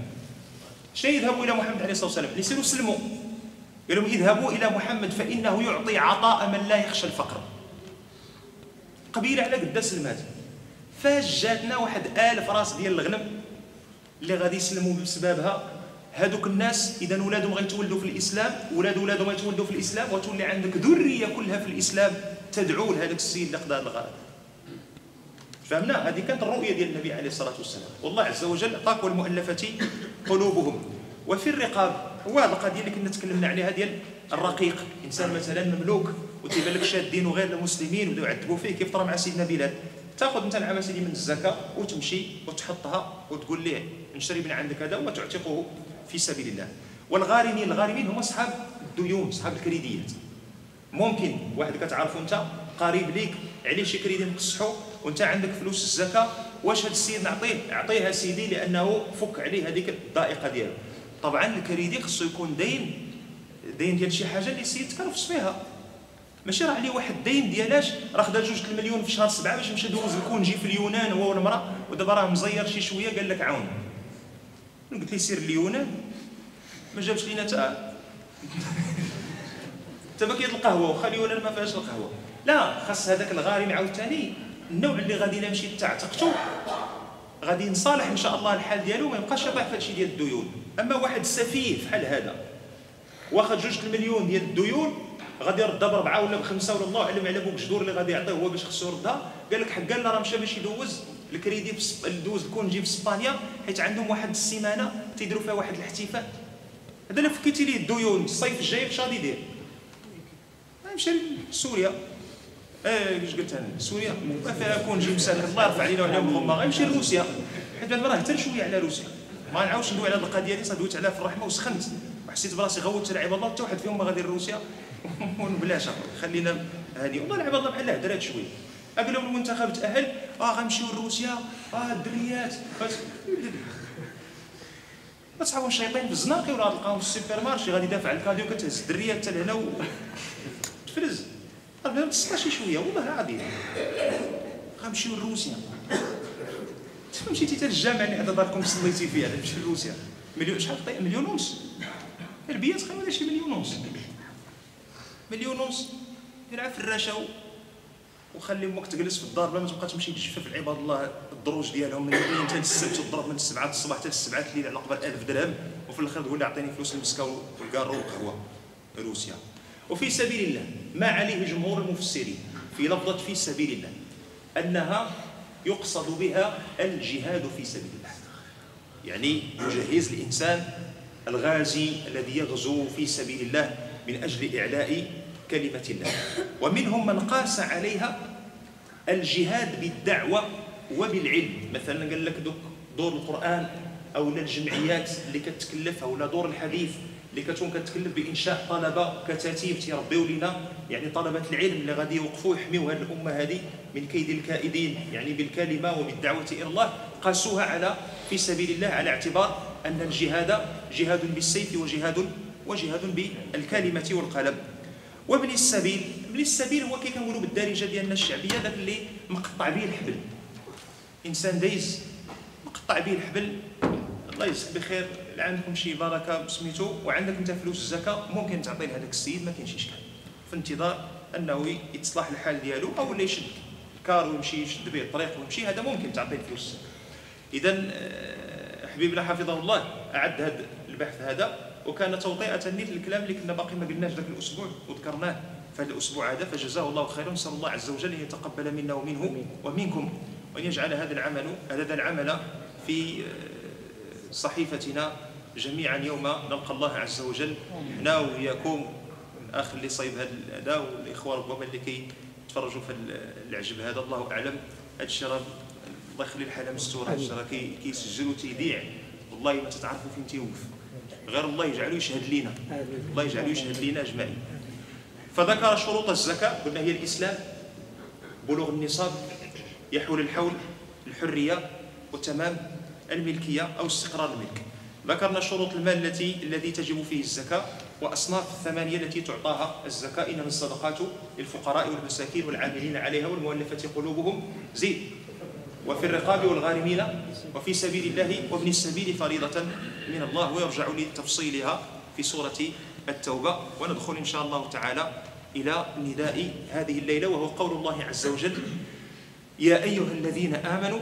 شنو يذهبوا إلى محمد عليه الصلاة والسلام؟ يصيروا سلموا قال لهم اذهبوا إلى محمد فإنه يعطي عطاء من لا يخشى الفقر. قبيلة على قد سلمات فاش جاتنا واحد آلف راس ديال الغنم اللي غادي يسلموا بسببها هذوك الناس اذا ولادهم غيتولدوا في الإسلام ولاد ولادهم غيتولدوا في الإسلام وتولي عندك ذرية كلها في الإسلام تدعو لهذاك السيد اللي قضى الغرض. فهمنا؟ هذه كانت الرؤية ديال النبي عليه الصلاة والسلام. والله عز وجل اعطاك والمؤلفه قلوبهم. وفي الرقاب هو هذه القضية اللي كنا تكلمنا عليها ديال الرقيق. إنسان مثلا مملوك وتيبان لك شادين غير المسلمين وبداو يعذبوا فيه كيف طرا مع سيدنا بلال؟ تاخذ انت العام سيدي من الزكاة وتمشي وتحطها وتقول ليه نشري من عندك هذا وتعتقه في سبيل الله. والغارمين الغارمين هم أصحاب الديون أصحاب الكريديات. ممكن واحد كتعرفو أنت قريب ليك عليه شي كريدي مقصحو وأنت عندك فلوس الزكاة واش هذا السيد نعطيه؟ اعطيه سيدي لأنه فك عليه هذيك الضائقة ديالو. طبعا الكريدي خصو يكون دين دين ديال شي حاجة اللي السيد تكرفس فيها ماشي راه عليه واحد الدين ديالاش راه خدا جوج المليون في شهر سبعة باش مشى دوز ال congé في اليونان هو والمرأة ودابا راه مزير شي شوية قال لك عاون. قلت لي سير اليونان؟ ما جابش لينا تا. تا القهوه واخا اليونان ما فيهاش القهوة. لا خاص هذاك الغارم عاوتاني النوع اللي غادي نمشي تعتقتو غادي نصالح إن شاء الله الحال ديالو ما يبقاش شبح في هادشي ديال الديون. أما واحد سفيه بحال هذا واخد جوج المليون ديال الديون غادي يردها بربعه ولا بخمسة ولا الله اعلم على بوك جدور اللي غادي يعطيه هو باش خصو يردها قال لك حق راه مشى باش يدوز الكريدي. يدوز ال congé في اسبانيا حيت عندهم واحد السيمانة تيديروا فيها واحد الاحتفال. هذا الا فكيتي ليه الديون الصيف الجاي فاش غادي يدير. يمشي لسوريا. إيه كيفاش قلت أنا؟ سوريا ما فيها congé مساكن الله يرفع علينا وعليهم الغمه غيمشي لروسيا. حيت بعد راه حتى شوية على روسيا. ما نعاودش ندوي على القضية هذه دويت عليها في الرحمة وسخنت. وحسيت براسي غوت العباد الله حتى واحد فيهم ما غادي لروسيا ونبلاش خلينا هذه والله العباد الله بحال هدرات شوية قال لهم المنتخب تأهل. آه غنمشيو لروسيا. آه الدريات. تصحابهم الشيطان في الزناقي ولا تلقاهم في السوبر مارشي غادي يدافع على الكاديو كتهز الدريات حتى لهنا و تفرز. ما تسقى شي شوية. والله العظيم. غنمشيو لروسيا. مشيتي حتى للجامع اللي عند داركم صليتي فيه تمشي لروسيا. مليون شحال مليون ونص. البيات خايبه شي مليون ونص؟ مليون ونص. ديرها في الرشا وخلي أمك تجلس في الدار بلا ما تبقى تمشي تجفف عباد الله الدروج ديالهم من الاثنين حتى السبت وتضرب من السبعة الصباح حتى السبعه الليل على قبل 1000 درهم. وفي الآخر تقول لي اعطيني فلوس المسكة والكارو والقهوة. روسيا. وفي سبيل الله ما عليه جمهور المفسرين في لفظة في سبيل الله أنها يقصد بها الجهاد في سبيل الله. يعني يجهز الإنسان الغازي الذي يغزو في سبيل الله من أجل إعلاء كلمة الله. ومنهم من قاس عليها الجهاد بالدعوة وبالعلم. مثلا قال لك دور القرآن أو الجمعيات اللي كتكلف أو دور الحديث اللي كتكون كتكلف بإنشاء طلبة كتاتيب تيربيو لنا يعني طلبة العلم اللي غادي يوقفوا يحميوا هذه الأمة هذه من كيد الكائدين. يعني بالكلمة وبالدعوة إلى الله. قاسوها على في سبيل الله على اعتبار أن الجهاد جهاد بالسيف وجهاد وجهاد بالكلمة والقلم. وابن السبيل ابن السبيل هو كي كنقولوا بالدارجة ديالنا الشعبية ذاك اللي مقطع به الحبل. إنسان دايز مقطع به الحبل. الله يجزيك بخير. عندكم شي بركة سميتو وعندك أنت فلوس الزكاه ممكن تعطي لهذاك السيد ما كاينش إشكال. في انتظار أنه يتصلح الحال ديالو أو لا يشد الكار ويمشي يشد به الطريق ويمشي هذا ممكن تعطيه فلوس. اذا آه، حبيبنا حفظه الله أعد هذا البحث هذا. وكان توطئه نيت الكلام اللي كنا باقي ما قلناش ذاك الأسبوع وذكرناه. في هذا الأسبوع هذا فجزاه الله خيرا. نسأل الله عز وجل أن يتقبل منا ومنه ومنكم وأن يجعل هذا العمل هذا العمل في آه، صحيفتنا جميعا يوم نلقى الله عز وجل. حنا وياكم الأخ اللي صايب هذا والإخوة ربما اللي كيتفرجوا في العجب هذا الله أعلم. هذا الشيء الله يخلي الحاله مستوره هذا الشيء راه كيسجل وتيذيع والله ما تتعرفوا فين تيوقف غير الله يجعله يشهد لنا الله يجعله يشهد لنا أجمعين. فذكر شروط الزكاة قلنا هي الإسلام بلوغ النصاب يحول الحول الحرية وتمام الملكية أو استقرار الملك. ذكرنا شروط المال التي الذي تجب فيه الزكاة وأصناف الثمانية التي تعطاها الزكاة إنما الصدقات للفقراء والمساكين والعاملين عليها والمؤلفة قلوبهم. زيد. وفي الرقاب والغارمين وفي سبيل الله وابن السبيل فريضة. من الله ويرجع لتفصيلها في سورة التوبة. وندخل إن شاء الله تعالى إلى نداء هذه الليلة وهو قول الله عز وجل يا أيها الذين آمنوا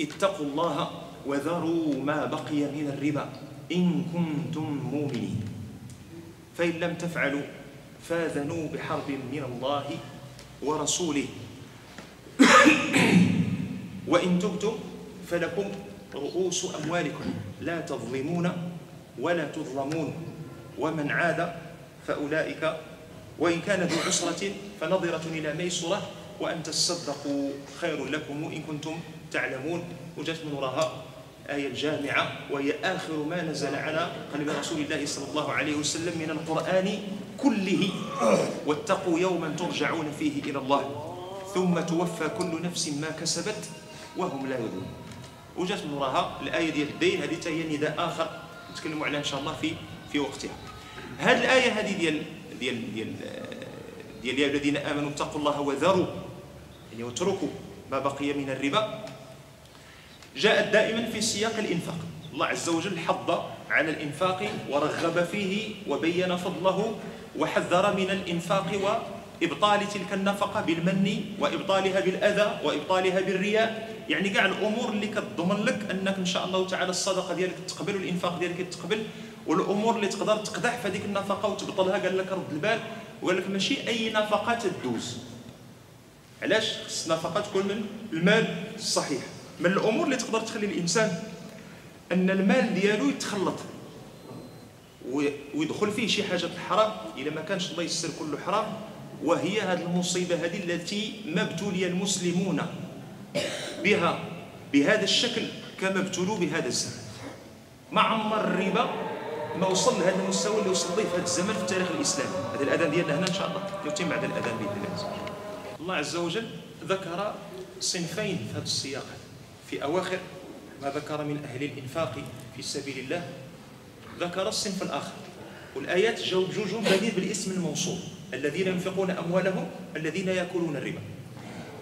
اتقوا الله وذروا ما بقي من الربا إن كنتم مؤمنين. فإن لم تفعلوا فاذنوا بحرب من الله ورسوله. وإن تبتم فلكم رؤوس أموالكم لا تظلمون ولا تظلمون ومن عاد فأولئك وإن كان ذو عسرة فنظرة إلى ميسرة وأن تصدقوا خير لكم إن كنتم تعلمون وجدت من وراها آية الجامعة وهي آخر ما نزل على قلب رسول الله صلى الله عليه وسلم من القرآن كله واتقوا يوما ترجعون فيه إلى الله ثم توفى كل نفس ما كسبت وهم لا يظلمون وجات من وراها الآية ديال الدين هذه هي نداء آخر نتكلموا عليها إن شاء الله في في وقتها. هذه الآية هذه ديال ديال ديال ديال يا الذين آمنوا اتقوا الله وذروا يعني واتركوا ما بقي من الربا. جاءت دائما في سياق الإنفاق. الله عز وجل حض على الإنفاق ورغب فيه وبين فضله وحذر من الإنفاق وإبطال تلك النفقة بالمن وإبطالها بالأذى وإبطالها بالرياء. يعني كاع الأمور اللي كتضمن لك أنك إن شاء الله تعالى الصدقة ديالك تقبل والإنفاق ديالك تقبل والأمور اللي تقدر تقدح في هذيك النفقة وتبطلها قال لك رد البال وقال لك ماشي أي نفقة تدوز. علاش؟ خص النفقة تكون من المال الصحيح. من الأمور اللي تقدر تخلي الإنسان أن المال ديالو يتخلط ويدخل فيه شي حاجة الحرام إلا ما كانش الله يسر كله حرام وهي هذه المصيبة هذه التي ما ابتلي المسلمون. بها بهذا الشكل كما ابتلوا بهذا الزمن. ما عمر الربا ما وصل لهذا المستوى اللي وصل له في هذا الزمن في التاريخ الإسلامي. هذا الأذان ديالنا هنا إن شاء الله. يتم بعد الأذان بإذن الله. عز وجل الله عز وجل ذكر صنفين في هذا السياق. في أواخر ما ذكر من أهل الإنفاق في سبيل الله ذكر الصنف الآخر. والآيات جوجهم بديل بالاسم الموصول. الذين ينفقون أموالهم الذين يأكلون الربا.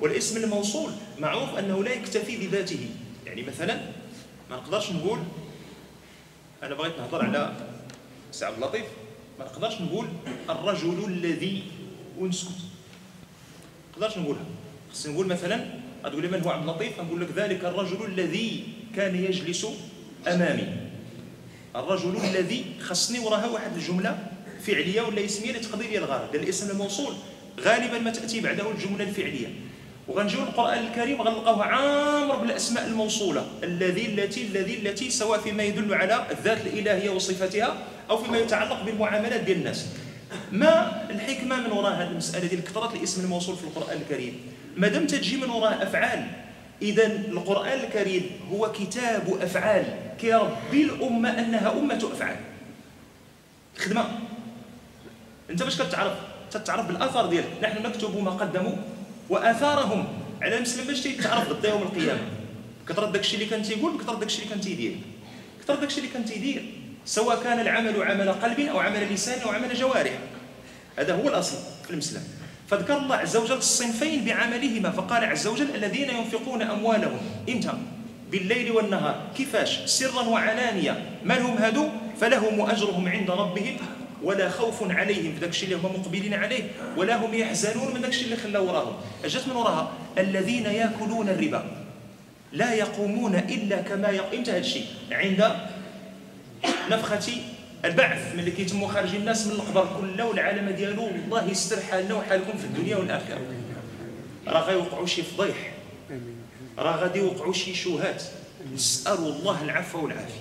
والاسم الموصول معروف أنه لا يكتفي بذاته. يعني مثلا ما نقدرش نقول أنا بغيت نهضر على سي عبد اللطيف ما نقدرش نقول الرجل الذي ونسكت ما نقدرش نقولها. خصني نقول مثلا غتقول لي من هو عبد اللطيف؟ نقول لك ذلك الرجل الذي كان يجلس أمامي. الرجل الذي خصني وراها واحد الجملة فعلية ولا اسمية اللي تقضي لي الغرض. لأن الاسم الموصول غالبا ما تأتي بعده الجملة الفعلية. وغنجيو القرآن الكريم غنلقاوه عامر بالاسماء الموصولة. الذي التي الذي التي سواء فيما يدل على الذات الإلهية وصفتها أو فيما يتعلق بالمعاملات ديال الناس. ما الحكمة من وراء هذه المسألة ديال كثرة الاسم الموصول في القرآن الكريم؟ ما دام تجي من وراء أفعال اذا القرآن الكريم هو كتاب أفعال كيربي الأمة أنها أمة أفعال. خدمة. أنت باش كتعرف تتعرف بالاثر ديالك. نحن نكتب ما قدموا وآثارهم. على المسلم باش تيتعرف ضد يوم القيامة. كثر داكشي اللي كان تيقول بكثر داكشي اللي كان تيدير. كثر داكشي اللي كان تيدير. سواء كان العمل عمل قلب أو عمل لسان أو عمل جوارح. هذا هو الأصل في المسلم. فذكر الله عز وجل الصنفين بعملهما فقال عز وجل الذين ينفقون أموالهم إمتى؟ بالليل والنهار. كيفاش؟ سرا وعلانية. من هم هادو؟ فلهم أجرهم عند ربهم ولا خوف عليهم في داك الشيء اللي هم مقبلين عليه ولا هم يحزنون من داك الشيء اللي خلاه وراهم. اجت من وراها الذين ياكلون الربا لا يقومون إلا كما يقوم إمتى هذا الشيء؟ عند نفخة البعث ملي كيتموا خارجين الناس من القبر كله والعالم ديالو. الله يستر حالنا وحالكم في الدنيا والآخرة. راه غيوقعوا شي فضيح. راه غادي يوقعوا شي شوهات نسألوا الله العفو والعافية.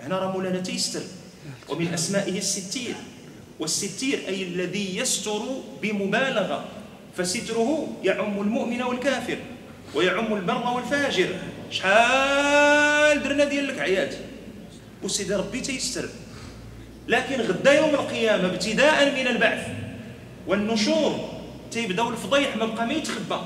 هنا راه مولانا تيستر. ومن أسمائه الستير. والستير أي الذي يستر بمبالغة فستره يعم المؤمن والكافر ويعم البر والفاجر. شحال درنا ديال الكعيات وسيدي ربي تيستر لكن غدا يوم القيامة ابتداء من البعث والنشور تيبداو الفضيح ما بقى ما يتخبى.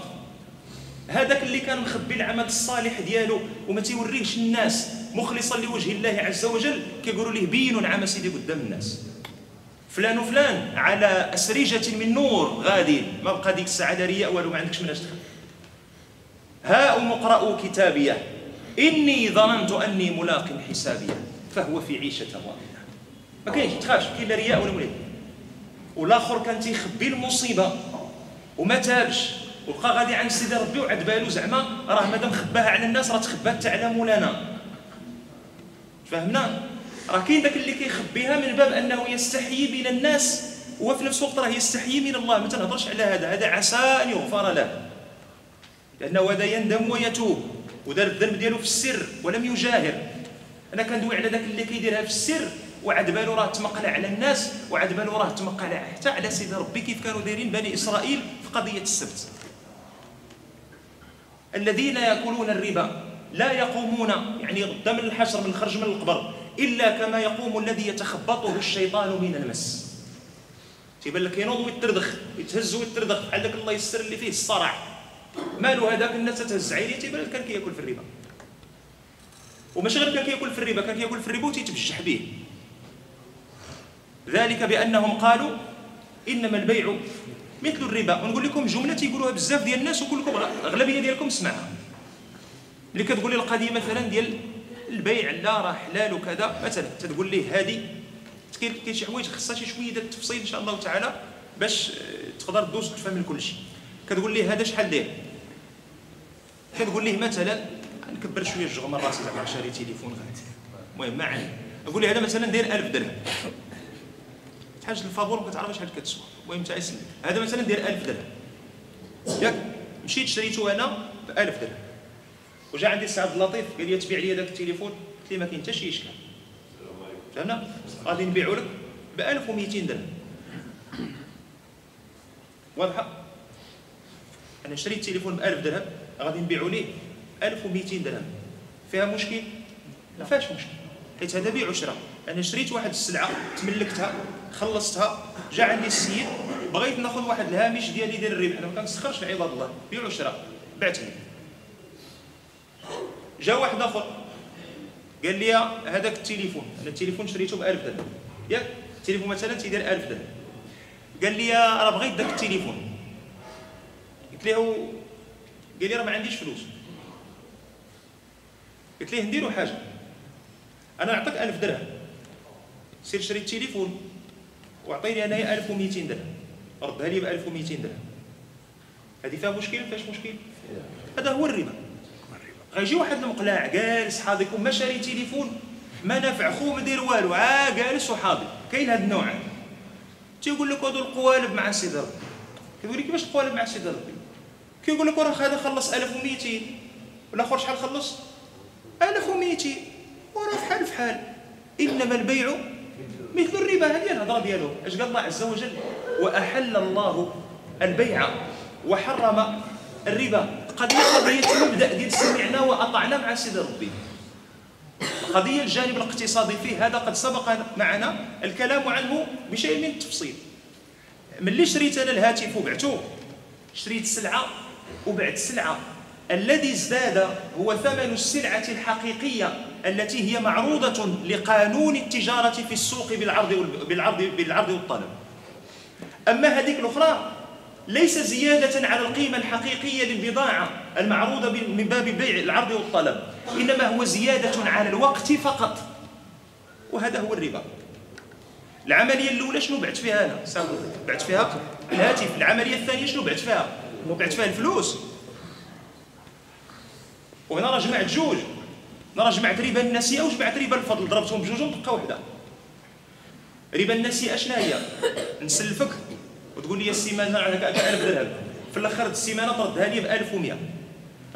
هذاك اللي كان مخبي العمل الصالح ديالو وما تيوريهش الناس مخلصا لوجه الله عز وجل كيقولوا ليه بينوا نعم سيدي قدام الناس. فلان وفلان على أسرجة من نور غادي. ما بقى ديك الساعة لا رياء والو ما عندكش مناش تخبي. هاؤم اقرأوا كتابيه إني ظننت أني ملاق حسابيه فهو في عيشة راضية ما كاينش تخافش كاين لا رياء ولا مولد والآخر كان تيخبي المصيبة. وما تابش. وبقى غادي عند سيدي ربي وعد بالو زعما راه مادام خباها على الناس راه تخبات حتى على مولانا. فهمنا؟ راه كاين داك اللي كيخبيها من باب أنه يستحيي من الناس وفي نفس الوقت راه يستحيي من الله. ما تنهضرش على هذا هذا عسى أن يغفر له. لأنه هذا يندم ويتوب ودار الذنب ديالو في السر ولم يجاهر. أنا كندوي على ذاك اللي كيديرها في السر وعد بالو راه تمقل على الناس وعد بالو راه تمقل حتى على سيدي ربي كيف كانوا دايرين بني إسرائيل في قضية السبت. الذين يأكلون الربا لا يقومون يعني غدا من الحشر من الخرج من القبر إلا كما يقوم الذي يتخبطه الشيطان من المس. تيبان لك ينوض ويتردخ يتهز ويتردخ بحال داك الله يسر اللي فيه الصرع. مالو هذاك الناس تهز عينيه تيبان لك كان كيأكل في الربا. وماشي غير كان كيأكل في الربا كان كيأكل في الربا وتيتبجح به. ذلك بأنهم قالوا إنما البيع مثل الربا. ونقول لكم جملة تيقولوها بزاف ديال الناس وكلكم أغلبية ديالكم سمعها. اللي كتقول لي القضية مثلا ديال البيع لا راه حلال وكذا. مثلا تتقول ليه هذه كاين شي حوايج خصها شي شوية ديال التفصيل إن شاء الله تعالى باش تقدر تدوز وتفهم كل شيء كتقول ليه هذا شحال داير؟ كتقول ليه مثلا نكبر شوية الجغ من راسي زعما شاري تليفون غادي. المهم ما علينا. نقول ليه هذا مثلا داير 1000 درهم. حاجة الفابور ما كتعرفش شحال كتسوى. المهم انت هذا مثلا داير 1000 درهم. ياك؟ مشيت شريته أنا ب 1000 درهم. وجا عندي السي عبد اللطيف قال لي تبيع لي هذاك التليفون. قلت له ما كاين حتى شي إشكال. فهمنا؟ غادي نبيعو لك ب 1200 درهم. واضحة؟ أنا شريت تليفون ب 1000 درهم غادي نبيعو ليه 1200 درهم. فيها مشكل؟ ما فيهاش مشكل. حيت هذا بيع وشراء. أنا شريت واحد السلعة تملكتها خلصتها جا عندي السيد بغيت ناخذ واحد الهامش ديالي ديال الربح. أنا ما كنسخرش لعباد الله بيع وشراء بعتني. جا واحد آخر قال لي هذاك التليفون أنا التليفون شريته ب 1000 درهم. ياك التليفون مثلا تيدير 1000 درهم. قال لي راه بغيت داك التليفون. قلت له قال لي راه ما عنديش فلوس. قلت ليه نديروا حاجة. أنا نعطيك 1000 درهم. سير شري التليفون وأعطيني أنايا 1200 درهم. ردها لي ب 1200 درهم. هذه فيها مشكل؟ ما فيهاش مشكل. هذا هو الربا. غيجي واحد المقلاع جالس حاضيكم ما شاري تليفون ما نافع خو ما دير والو. عا جالس وحاضي كاين هاد النوع. تيقول لك هادو القوالب مع سيدي ربي. كيقول لك كيفاش القوالب مع سيدي ربي؟ كيقول لك راه هذا خلص 1200 والآخر شحال خلص؟ 1200 وراه فحال فحال. إنما البيع مثل الربا هذه الهضره ديالو. اش قال الله عز وجل؟ وأحل الله البيع وحرم الربا. قضيه قضية المبدأ ديال سمعنا وأطعنا مع سيدي ربي. قضية الجانب الاقتصادي فيه. هذا قد سبق معنا الكلام عنه بشيء من التفصيل. ملي شريت أنا الهاتف وبعته؟ شريت سلعة وبعت سلعة. الذي ازداد هو ثمن السلعة الحقيقية. التي هي معروضة لقانون التجارة في السوق بالعرض بالعرض بالعرض والطلب. أما هذيك الأخرى ليس زيادة على القيمة الحقيقية للبضاعة المعروضة من باب بيع العرض والطلب إنما هو زيادة على الوقت فقط وهذا هو الربا. العملية الأولى شنو بعت فيها أنا؟ بعت فيها الهاتف. العملية الثانية شنو بعت فيها؟ بعت فيها الفلوس. وهنا راه جمعت جوج. راه جمعت ربا النسيئة وجمعت ربا الفضل. ضربتهم بجوج وتبقى وحدة ربا النسيئة شنو هي؟ نسلفك وتقول لي السيمانة راه 1000 درهم في الأخر السيمانة تردها لي ب 1100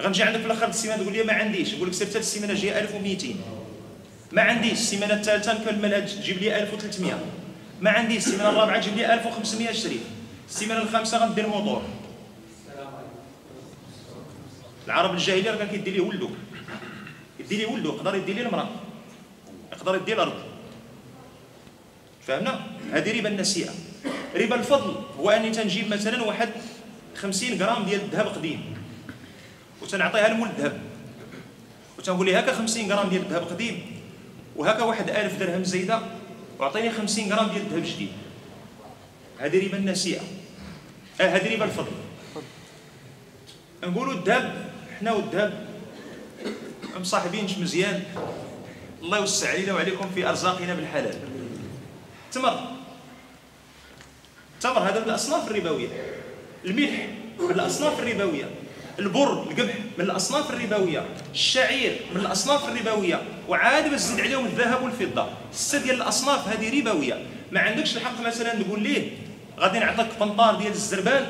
غنجي عندك في الأخر السيمانة تقول لي ما عنديش. نقول لك سير حتى السيمانة الجايه 1200 ما عنديش. السيمانة الثالثة نكملها تجيب لي 1300 ما عنديش. السيمانة الرابعة تجيب لي 1500 شريف السيمانة الخامسة غندير الموطور العرب الجاهلي راه كان كيدير ليه ولو يدي لي ولو يقدر يدي لي المرأة. يقدر يدي الأرض. فهمنا؟ هذه ربا النسيئه ربا الفضل. هو أني تنجيب مثلا واحد 50 غرام ديال الذهب قديم. وتنعطيها لمول الذهب. وتنقول لي هكا 50 غرام ديال الذهب قديم. وهكا واحد 1000 درهم زايدة. وأعطيني 50 غرام ديال الذهب جديد. هذه ربا النسيئه آه هذه ربا الفضل. نقولوا الذهب حنا والذهب. مصاحبينش مزيان. الله يوسع علينا وعليكم في أرزاقنا بالحلال. تمر. التمر هذا من الأصناف الربوية. الملح من الأصناف الربوية. البر القمح من الأصناف الربوية. الشعير من الأصناف الربوية. وعاد باش تزيد عليهم الذهب والفضة. سته ديال الأصناف هذه ربوية. ما عندكش الحق مثلا تقول ليه غادي نعطيك قنطار ديال الزربان؟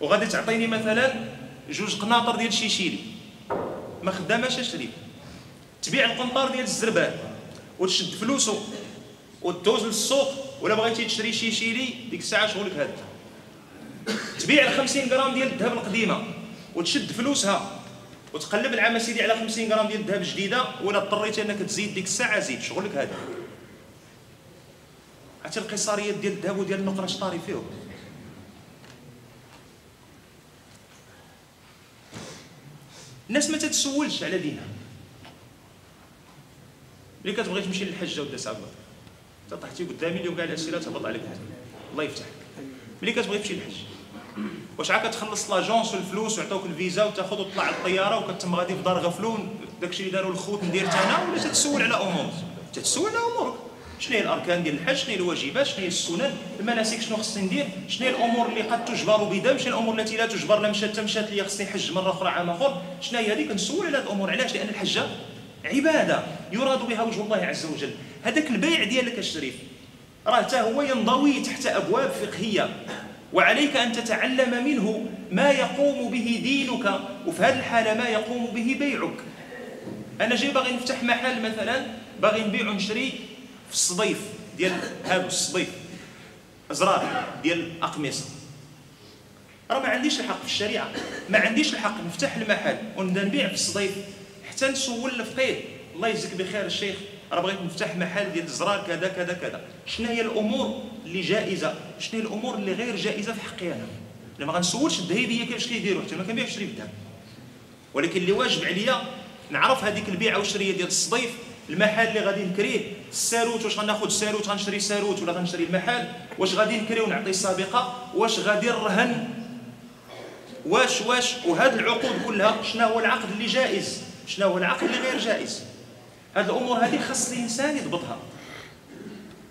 وغادي تعطيني مثلا جوج قناطر ديال شيشيلي. ما خداماش اشري تبيع القنطار ديال الزربان وتشد فلوسه وتدوز للسوق ولا بغيتي تشري شي شيلي ديك الساعة شغلك هذا تبيع ال 50 غرام ديال الذهب القديمة وتشد فلوسها وتقلب العام سيدي على 50 غرام ديال الذهب جديدة ولا اضطريتي أنك تزيد ديك الساعة زيد شغلك هذا عرفتي القصاريات ديال الذهب وديال النقرة طاري فيهم؟ الناس ما تتسولش على دينها. ملي كتبغي تمشي للحجه ودا صعبه طحتي قدامي اليوم كاع الاسئله تهبط عليك الله يفتح ملي كتبغي تمشي للحج؟ واش عاد كتخلص لاجونس والفلوس ويعطوك الفيزا وتاخذ وتطلع على الطيارة وكتم غادي في دار غفلون؟ داكشي اللي داروا الخوت ندير أنا ولا تتسول على امور تتسول على أمورك. شنو هي الأركان ديال الحج؟ شنو هي الواجبات؟ شنو هي السنن؟ المناسك شنو خصني ندير؟ شنو هي الأمور اللي قد تجبر بدم؟ شنو الأمور التي لا تجبر؟ لا مشات مشات لي خصني نحج مرة أخرى عام أخر. شنو هي هذه؟ كنسول على هذه الأمور. علاش؟ لأن الحجه عبادة. يراد بها وجه الله عز وجل. هذاك البيع ديالك الشريف راه حتى هو ينضوي تحت أبواب فقهية. وعليك أن تتعلم منه ما يقوم به دينك. وفي هذه الحالة ما يقوم به بيعك. أنا جاي باغي نفتح محل مثلا باغي نبيع ونشري. في الصديف ديال هذا الصديف أزرار ديال الأقمصة راه ما عنديش الحق في الشريعة ما عنديش الحق نفتح المحل ونبدأ نبيع في الصديف حتى نسول الفقيه الله يجزيك بخير الشيخ راه بغيت نفتح محل ديال الزرار كذا كذا كذا. شنو هي الأمور اللي جائزة؟ شنو هي الأمور اللي غير جائزة في حقي أنا؟ أنا ما غنسولش الذهبية كيفاش كيديروا حتى ما كنبيعش نشري بالذهب ولكن اللي واجب عليا نعرف هذيك البيعة والشرية ديال الصديف المحل اللي غادي نكريه الساروت واش غناخذ الساروت غنشري الساروت ولا غنشري المحل؟ واش غادي نكري ونعطي سابقة. واش غادي نرهن؟ واش واش؟ وهذه العقود كلها شنو هو العقد اللي جائز؟ شنو هو العقد اللي غير جائز؟ هذه الأمور هذه خاص الانسان يضبطها.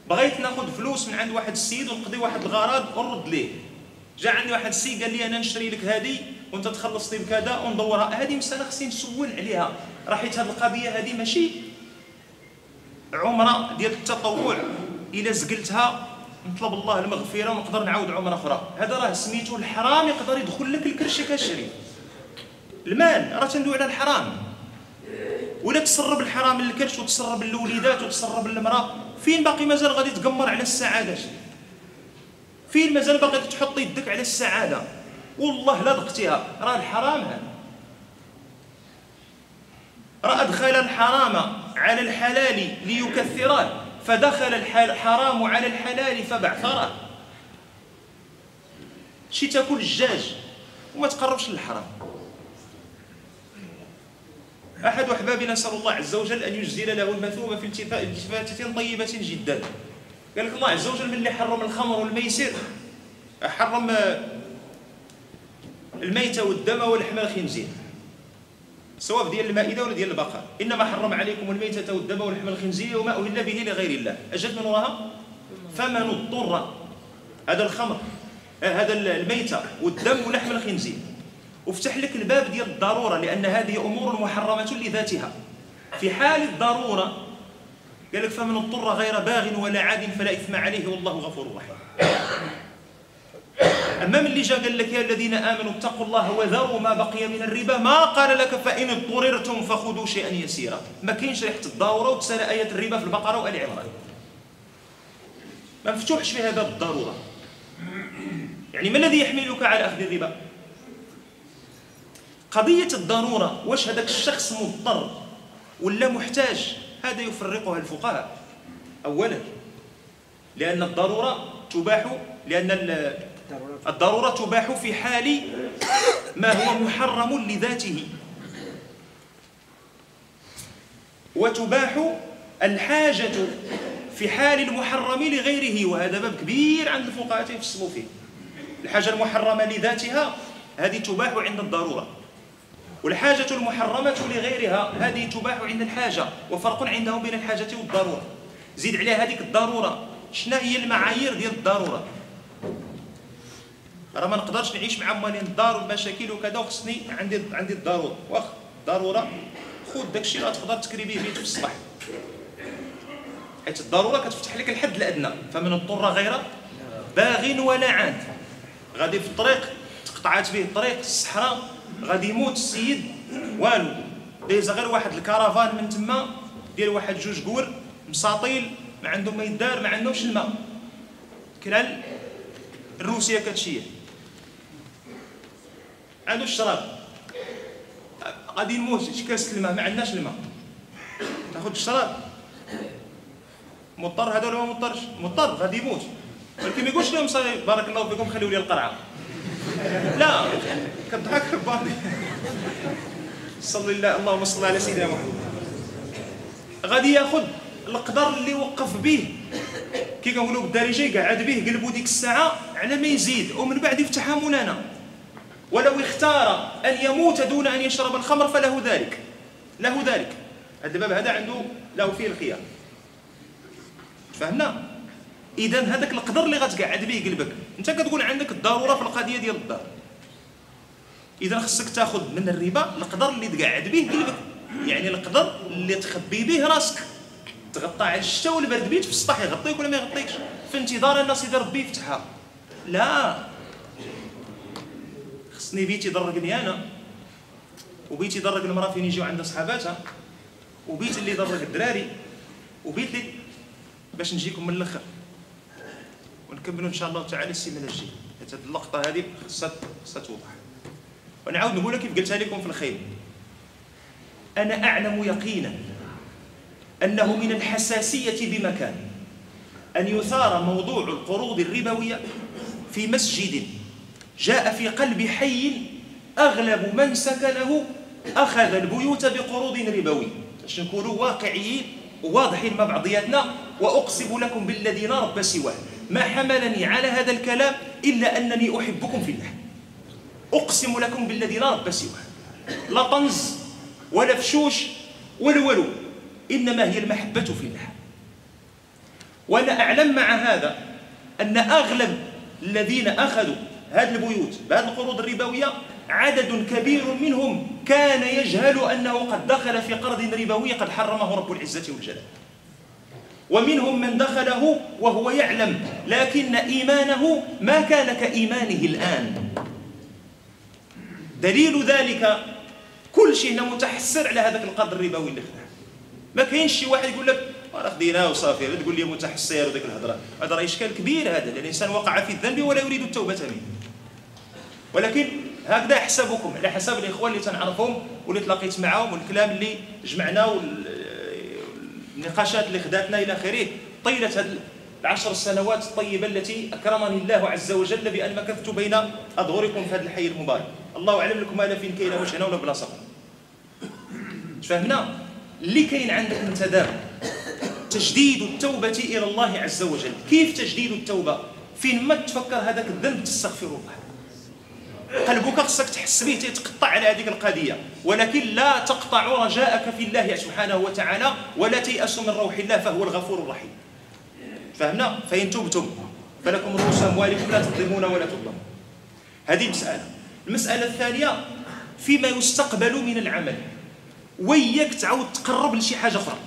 بغيت ناخذ فلوس من عند واحد السيد ونقضي واحد الغرض ونرد ليه. جا عندي واحد السيد قال لي أنا نشري لك هذه وأنت تخلص لي بكذا وندورها. هذه مسألة خصني نسول عليها. راه حيت هذه القضية هذه ماشي عمرة ديال التطوع إلا زقلتها نطلب الله المغفرة ونقدر نعاود عمرة أخرى. هذا راه سميتو الحرام يقدر يدخل لك الكرش كالشريف المال راه تندوي على الحرام. ولا تسرب الحرام للكرش وتسرب للوليدات وتسرب للمرأة. فين باقي؟ مازال غادي تقمر على السعادة. فين مازال باقي تحط يدك على السعادة؟ والله لا ذقتها راه الحرام هذا. راه أدخل الحرام. على الحلال ليكثراه فدخل الحرام على الحلال فبعثره شي تاكل الدجاج وما تقربش للحرام. أحد أحبابنا نسأل الله عز وجل أن يجزل له المثوبة في التفاتة طيبة جدا. قال لك الله عز وجل من اللي حرم الخمر والميسر؟ حرم الميتة والدم ولحم الخنزير. سواء ديال المائدة ولا ديال البقر. إنما حرم عليكم الميتة والدم ولحم الخنزير وما أهل به لغير الله. أجد من وراها؟ فمن اضطر. هذا الخمر هذا الميتة والدم ولحم الخنزير. وفتح لك الباب ديال الضرورة لأن هذه أمور محرمة لذاتها. في حال الضرورة قال لك فمن اضطر غير باغ ولا عاد فلا إثم عليه والله غفور رحيم. اما من اللي جاء قال لك يا الذين آمنوا اتقوا الله وذروا ما بقي من الربا. ما قال لك فإن اضطررتم فخذوا شيئا يسيرا. ما كاينش ريحة الضروره وتسال ايات الربا في البقرة وآل عمران. ما مفتوحش في هذا الضروره يعني ما الذي يحملك على أخذ الربا؟ قضية الضرورة واش هذاك الشخص مضطر ولا محتاج؟ هذا يفرقها الفقهاء. أولا لأن الضرورة تباح لأن الضرورة تباح في حال ما هو محرم لذاته. وتباح الحاجة في حال المحرم لغيره وهذا باب كبير عند الفقهاء يفصلوا فيه. الحاجة المحرمة لذاتها هذه تباح عند الضرورة. والحاجة المحرمة لغيرها هذه تباح عند الحاجة وفرق عندهم بين الحاجة والضرورة. زيد عليها هذيك الضرورة. شنو هي المعايير ديال الضرورة؟ راه ما نقدرش نعيش مع مالين الدار والمشاكل وكذا وخصني عندي عندي الضرورة. واخ ضرورة. خذ داك الشيء اللي تقدر تكري به بيت في الصباح. حيت الضرورة كتفتح لك الحد الأدنى. فمن اضطر غير باغ ولا عاد. غادي في الطريق تقطعات به الطريق الصحراء غادي يموت السيد. والو. دايز غير واحد الكرفان من تما ديال واحد جوج قور مساطيل ما عندهم ما يدار ما عندهمش الماء. كرال الروسيه كتشيه عنده الشراب. غادي نموت شي كاس الماء ما عندناش الماء. تاخذ الشراب. مضطر هذا ولا ما مضطرش؟ مضطر غادي يموت. ولكن ما يقولش لهم بارك الله فيكم خليوا لي القرعة. لا كضحك رباني صلى الله اللهم صل على سيدنا محمد. غادي ياخذ القدر اللي وقف به. كي كنقولوا بالدارجه يقعد به قلبو ديك الساعة على ما يزيد ومن بعد يفتحها مولانا ولو اختار أن يموت دون أن يشرب الخمر فله ذلك. له ذلك. الباب هذا عنده له فيه الخيار. فهمنا؟ اذا هذاك القدر اللي غتقعد به قلبك أنت كتقول عندك الضرورة في القضية ديال الدار. اذا خصك تاخذ من الربا القدر اللي تقعد به قلبك يعني القدر اللي تخبي به راسك. تغطى على الشتاء والبرد بيت في السطح يغطيك ولا ما يغطيكش؟ في انتظار الناس اذا ربي يفتحها. لا. خصني بيت يضرقني أنا وبيت يضرق المرأة فين يجيو عندها صحاباتها وبيت اللي يضرق الدراري وبيت اللي باش نجيكم من الأخر. ونكملوا إن شاء الله تعالى السيمانه الجايه هذه اللقطة هذه خصها خصها توضح. ونعاود نقولها كيف قلتها لكم في الخير. أنا أعلم يقينا أنه من الحساسية بمكان أن يثار موضوع القروض الربوية في مسجد جاء في قلب حي أغلب من سكنه أخذ البيوت بقروض ربوي. باش نكونوا واقعيين وواضحين مع بعضياتنا وأقسم لكم بالذي لا رب سواه. ما حملني على هذا الكلام إلا أنني أحبكم في الله. أقسم لكم بالذي لا رب سواه. لا طنز ولا فشوش ولا ولو إنما هي المحبة في الله. وأنا أعلم مع هذا أن أغلب الذين أخذوا هذه البيوت بهذه القروض الربوية عدد كبير منهم كان يجهل أنه قد دخل في قرض ربوي قد حرمه رب العزة والجلال. ومنهم من دخله وهو يعلم لكن إيمانه ما كان كإيمانه الآن. دليل ذلك كل شيء هنا متحسر على هذاك القرض الربوي اللي خداه ما كاينش شي واحد يقول لك راه خديناه وصافي تقول لي متحسر وديك الهضرة. هذا راه إشكال كبير هذا الإنسان وقع في الذنب ولا يريد التوبة منه. ولكن هكذا حسابكم على حساب الإخوان اللي تنعرفهم واللي تلاقيت معاهم والكلام اللي جمعنا والنقاشات اللي خداتنا إلى آخره. طيلة هذه العشر سنوات الطيبة التي أكرمني الله عز وجل بأن مكثت بين أظهركم في هذا الحي المبارك. الله أعلم لكم الا فين كاين واش هنا ولا بلاصه فهمنا؟ اللي كاين عندك انت دابا تجديد التوبة إلى الله عز وجل. كيف تجديد التوبة؟ فين ما تفكر هذاك الذنب تستغفر الله قلبك خصك تحس به تيتقطع على هذيك القضية. ولكن لا تقطع رجاءك في الله سبحانه وتعالى ولا تيأس من روح الله فهو الغفور الرحيم. فهمنا؟ فإن تبتم فلكم رؤوس أموالكم لا تظلمون ولا تظلمون هذه مسألة. المسألة الثانية فيما يستقبل من العمل. وياك تعاود تقرب لشي حاجة أخرى.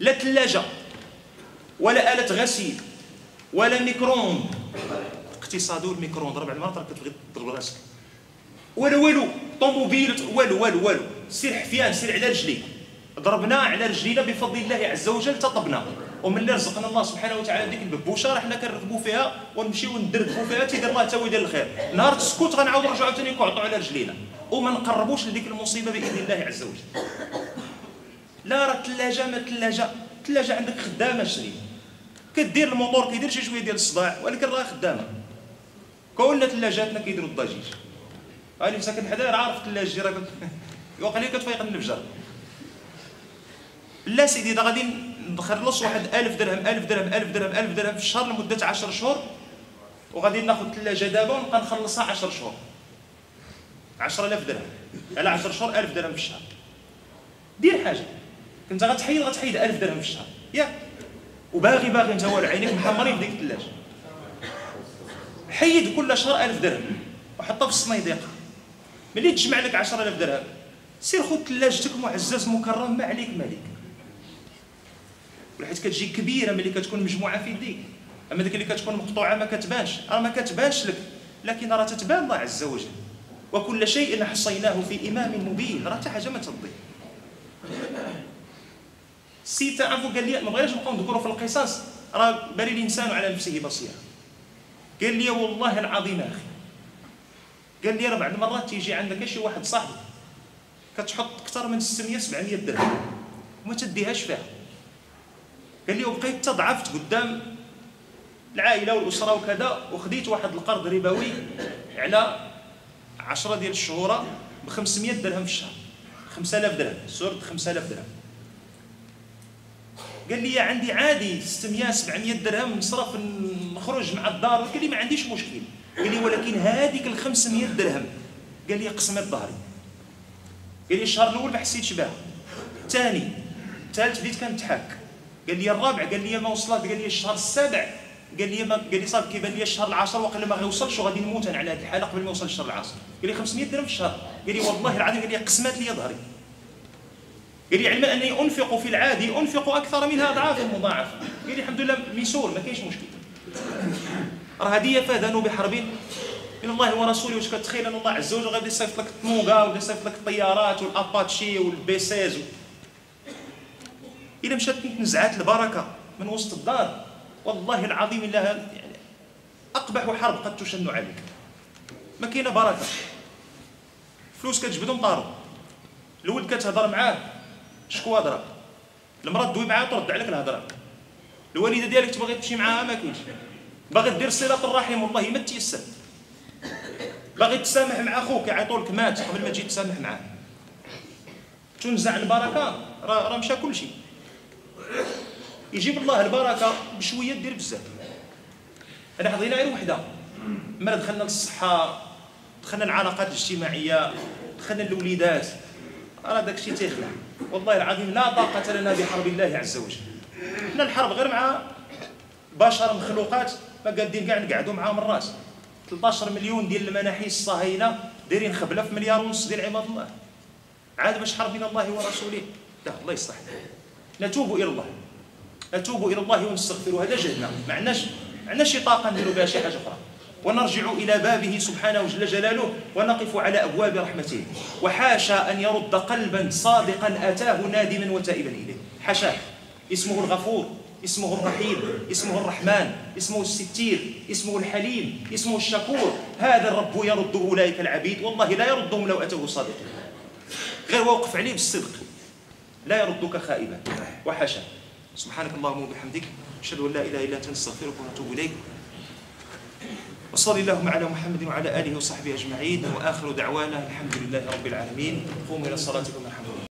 لا ثلاجة ولا آلة غسيل ولا micro-ondes اقتصاد ال micro-ondes ضرب على المرات راك تبغي تضرب راسك. ولا والو طوموبيل والو والو والو. سير حفيان سير على رجليك. ضربنا على رجلينا بفضل الله عز وجل تطبنا. ومن اللي رزقنا الله سبحانه وتعالى ديك الببوشة راه حنا كنركبوا فيها ونمشيو ندركبوا فيها تيدير الله هو يدير الخير. نهار تسكت غنعاود نرجعوا عاوتاني نقعدوا على رجلينا. وما نقربوش لديك المصيبة بإذن الله عز وجل. لا راه الثلاجه ما الثلاجه الثلاجه عندك خدامة شري. كدير الموتور كيدير شي شوية ديال الصداع ولكن راه خدامة. كلنا ثلاجاتنا كيديروا الضجيج. اللي ساكن حدايا عارف الثلاجه راه يوقع لي كتفيق النفجر لا سيدي دا غادي نخلص واحد 1000 درهم 1000 درهم 1000 درهم 1000 درهم في الشهر لمدة 10 شهور وغادي ناخذ ثلاجه دابا ونبقى نخلصها 10 شهور. 10000 درهم. على 10 شهور 1000 درهم في الشهر. دير حاجة. كنت غتحيد غتحيد 1000 درهم في الشهر. ياك. وباغي باغي انت والو عينيك محمرين في الثلاجه حيد كل شهر 1000 درهم. وحطها في الصنيديق. ملي تجمع لك 10000 درهم سير خذ ثلاجتك معزز مكرم ما عليك مالك حيت كتجي كبيرة ملي كتكون مجموعة في يديك. أما ديك اللي كتكون مقطوعة ما كتبانش. راه ما كتبانش لك لكن راه تتبان الله عز وجل. وكل شيء حصيناه في إمام مبين. راه حتى حاجة ما تضيع. السيد تعرفوا قال لي ما بغيناش نبقاو نذكروا في القصص راه بل الإنسان على نفسه بصيرة. قال لي والله العظيم أخي. قال لي راه بعض المرات تيجي عندك شي واحد صاحبي كتحط أكثر من 600 700 درهم. وما تديهاش فيها قال لي وبقيت تضعفت قدام العائلة والأسرة وكذا وخديت واحد القرض ربوي على 10 ديال الشهور ب 500 درهم في الشهر. 5000 درهم سورة 5000 درهم. قال لي عندي عادي 600 700 درهم نصرف نخرج مع الدار قال لي ما عنديش مشكل قال لي ولكن هذيك ال 500 درهم قال لي قسمت ظهري قال لي الشهر الأول ما حسيتش بها الثاني الثالث بديت كنتحك قال لي الرابع قال لي ما وصلت قال لي الشهر السابع قال لي ما قال لي صافي كيبان لي الشهر العاشر وقال ما غيوصلش وغادي نموت أنا على هذه الحاله قبل ما يوصل الشهر العاشر قال لي 500 درهم في الشهر قال لي والله العظيم قال لي قسمت لي ظهري قال لي علما أنفق في العادي أنفق أكثر منها اضعافا مضاعفه قال لي الحمد لله ميسور ما كاينش مشكل. راه هذه فاذنوا بحرب من الله ورسوله واش كتخيل أن الله عز وجل غادي يصيفط لك الطنوقه ولا يصيفط لك الطيارات والأباتشي والـ pieces. و... الا مشات نزعات البركة من وسط الدار والله العظيم إلا يعني أقبح حرب قد تشن عليك. ما كاينة بركة. فلوس كتجبدهم طاروا الولد كتهضر معاه. شكوا هضره المرأة دوي معاه ترد عليك الهضره الوالدة ديالك تبغي تمشي معاها ما كاينش. باغي دير صلة الرحم والله ما تيسر باغي تسامح مع أخوك يعيطوا لك مات قبل ما تجي تسامح معاه. تنزع البركة راه راه مشى كل شيء. يجيب الله البركة بشوية دير بزاف. أنا حضينا غير وحدة. مرة دخلنا للصحة دخلنا العلاقات الاجتماعية دخلنا الوليدات راه داك الشيء تيخلع والله العظيم لا طاقة لنا بحرب الله عز وجل. حنا الحرب غير مع بشر مخلوقات ما قادين كاع نقعدوا معاهم الراس. 13 مليون ديال المناحيس الصهاينة دايرين خبلة في مليار ونص ديال عباد الله. عاد باش حرب بين الله ورسوله؟ لا الله يصلح. نتوب إلى الله. نتوب إلى الله ونستغفر هذا جهدنا. ما عندناش ما عندناش طاقة نديروا بها شي حاجة أخرى. ونرجع إلى بابه سبحانه جل جلاله ونقف على أبواب رحمته. وحاشا أن يرد قلبا صادقا أتاه نادما وتائبا إليه. حاشاه اسمه الغفور اسمه الرحيم اسمه الرحمن اسمه الستير اسمه الحليم اسمه الشكور. هذا الرب يرد أولئك العبيد. والله لا يردهم لو أتوه صادقين غير وقف عليه بالصدق. لا يردك خائبا. وحاشا. سبحانك اللهم وبحمدك أشهد أن لا إله إلا أنت نستغفرك ونتوب إليك. وصلى اللهم على محمد وعلى آله وصحبه أجمعين وآخر دعوانا الحمد لله رب العالمين. قوموا إلى صلاتكم.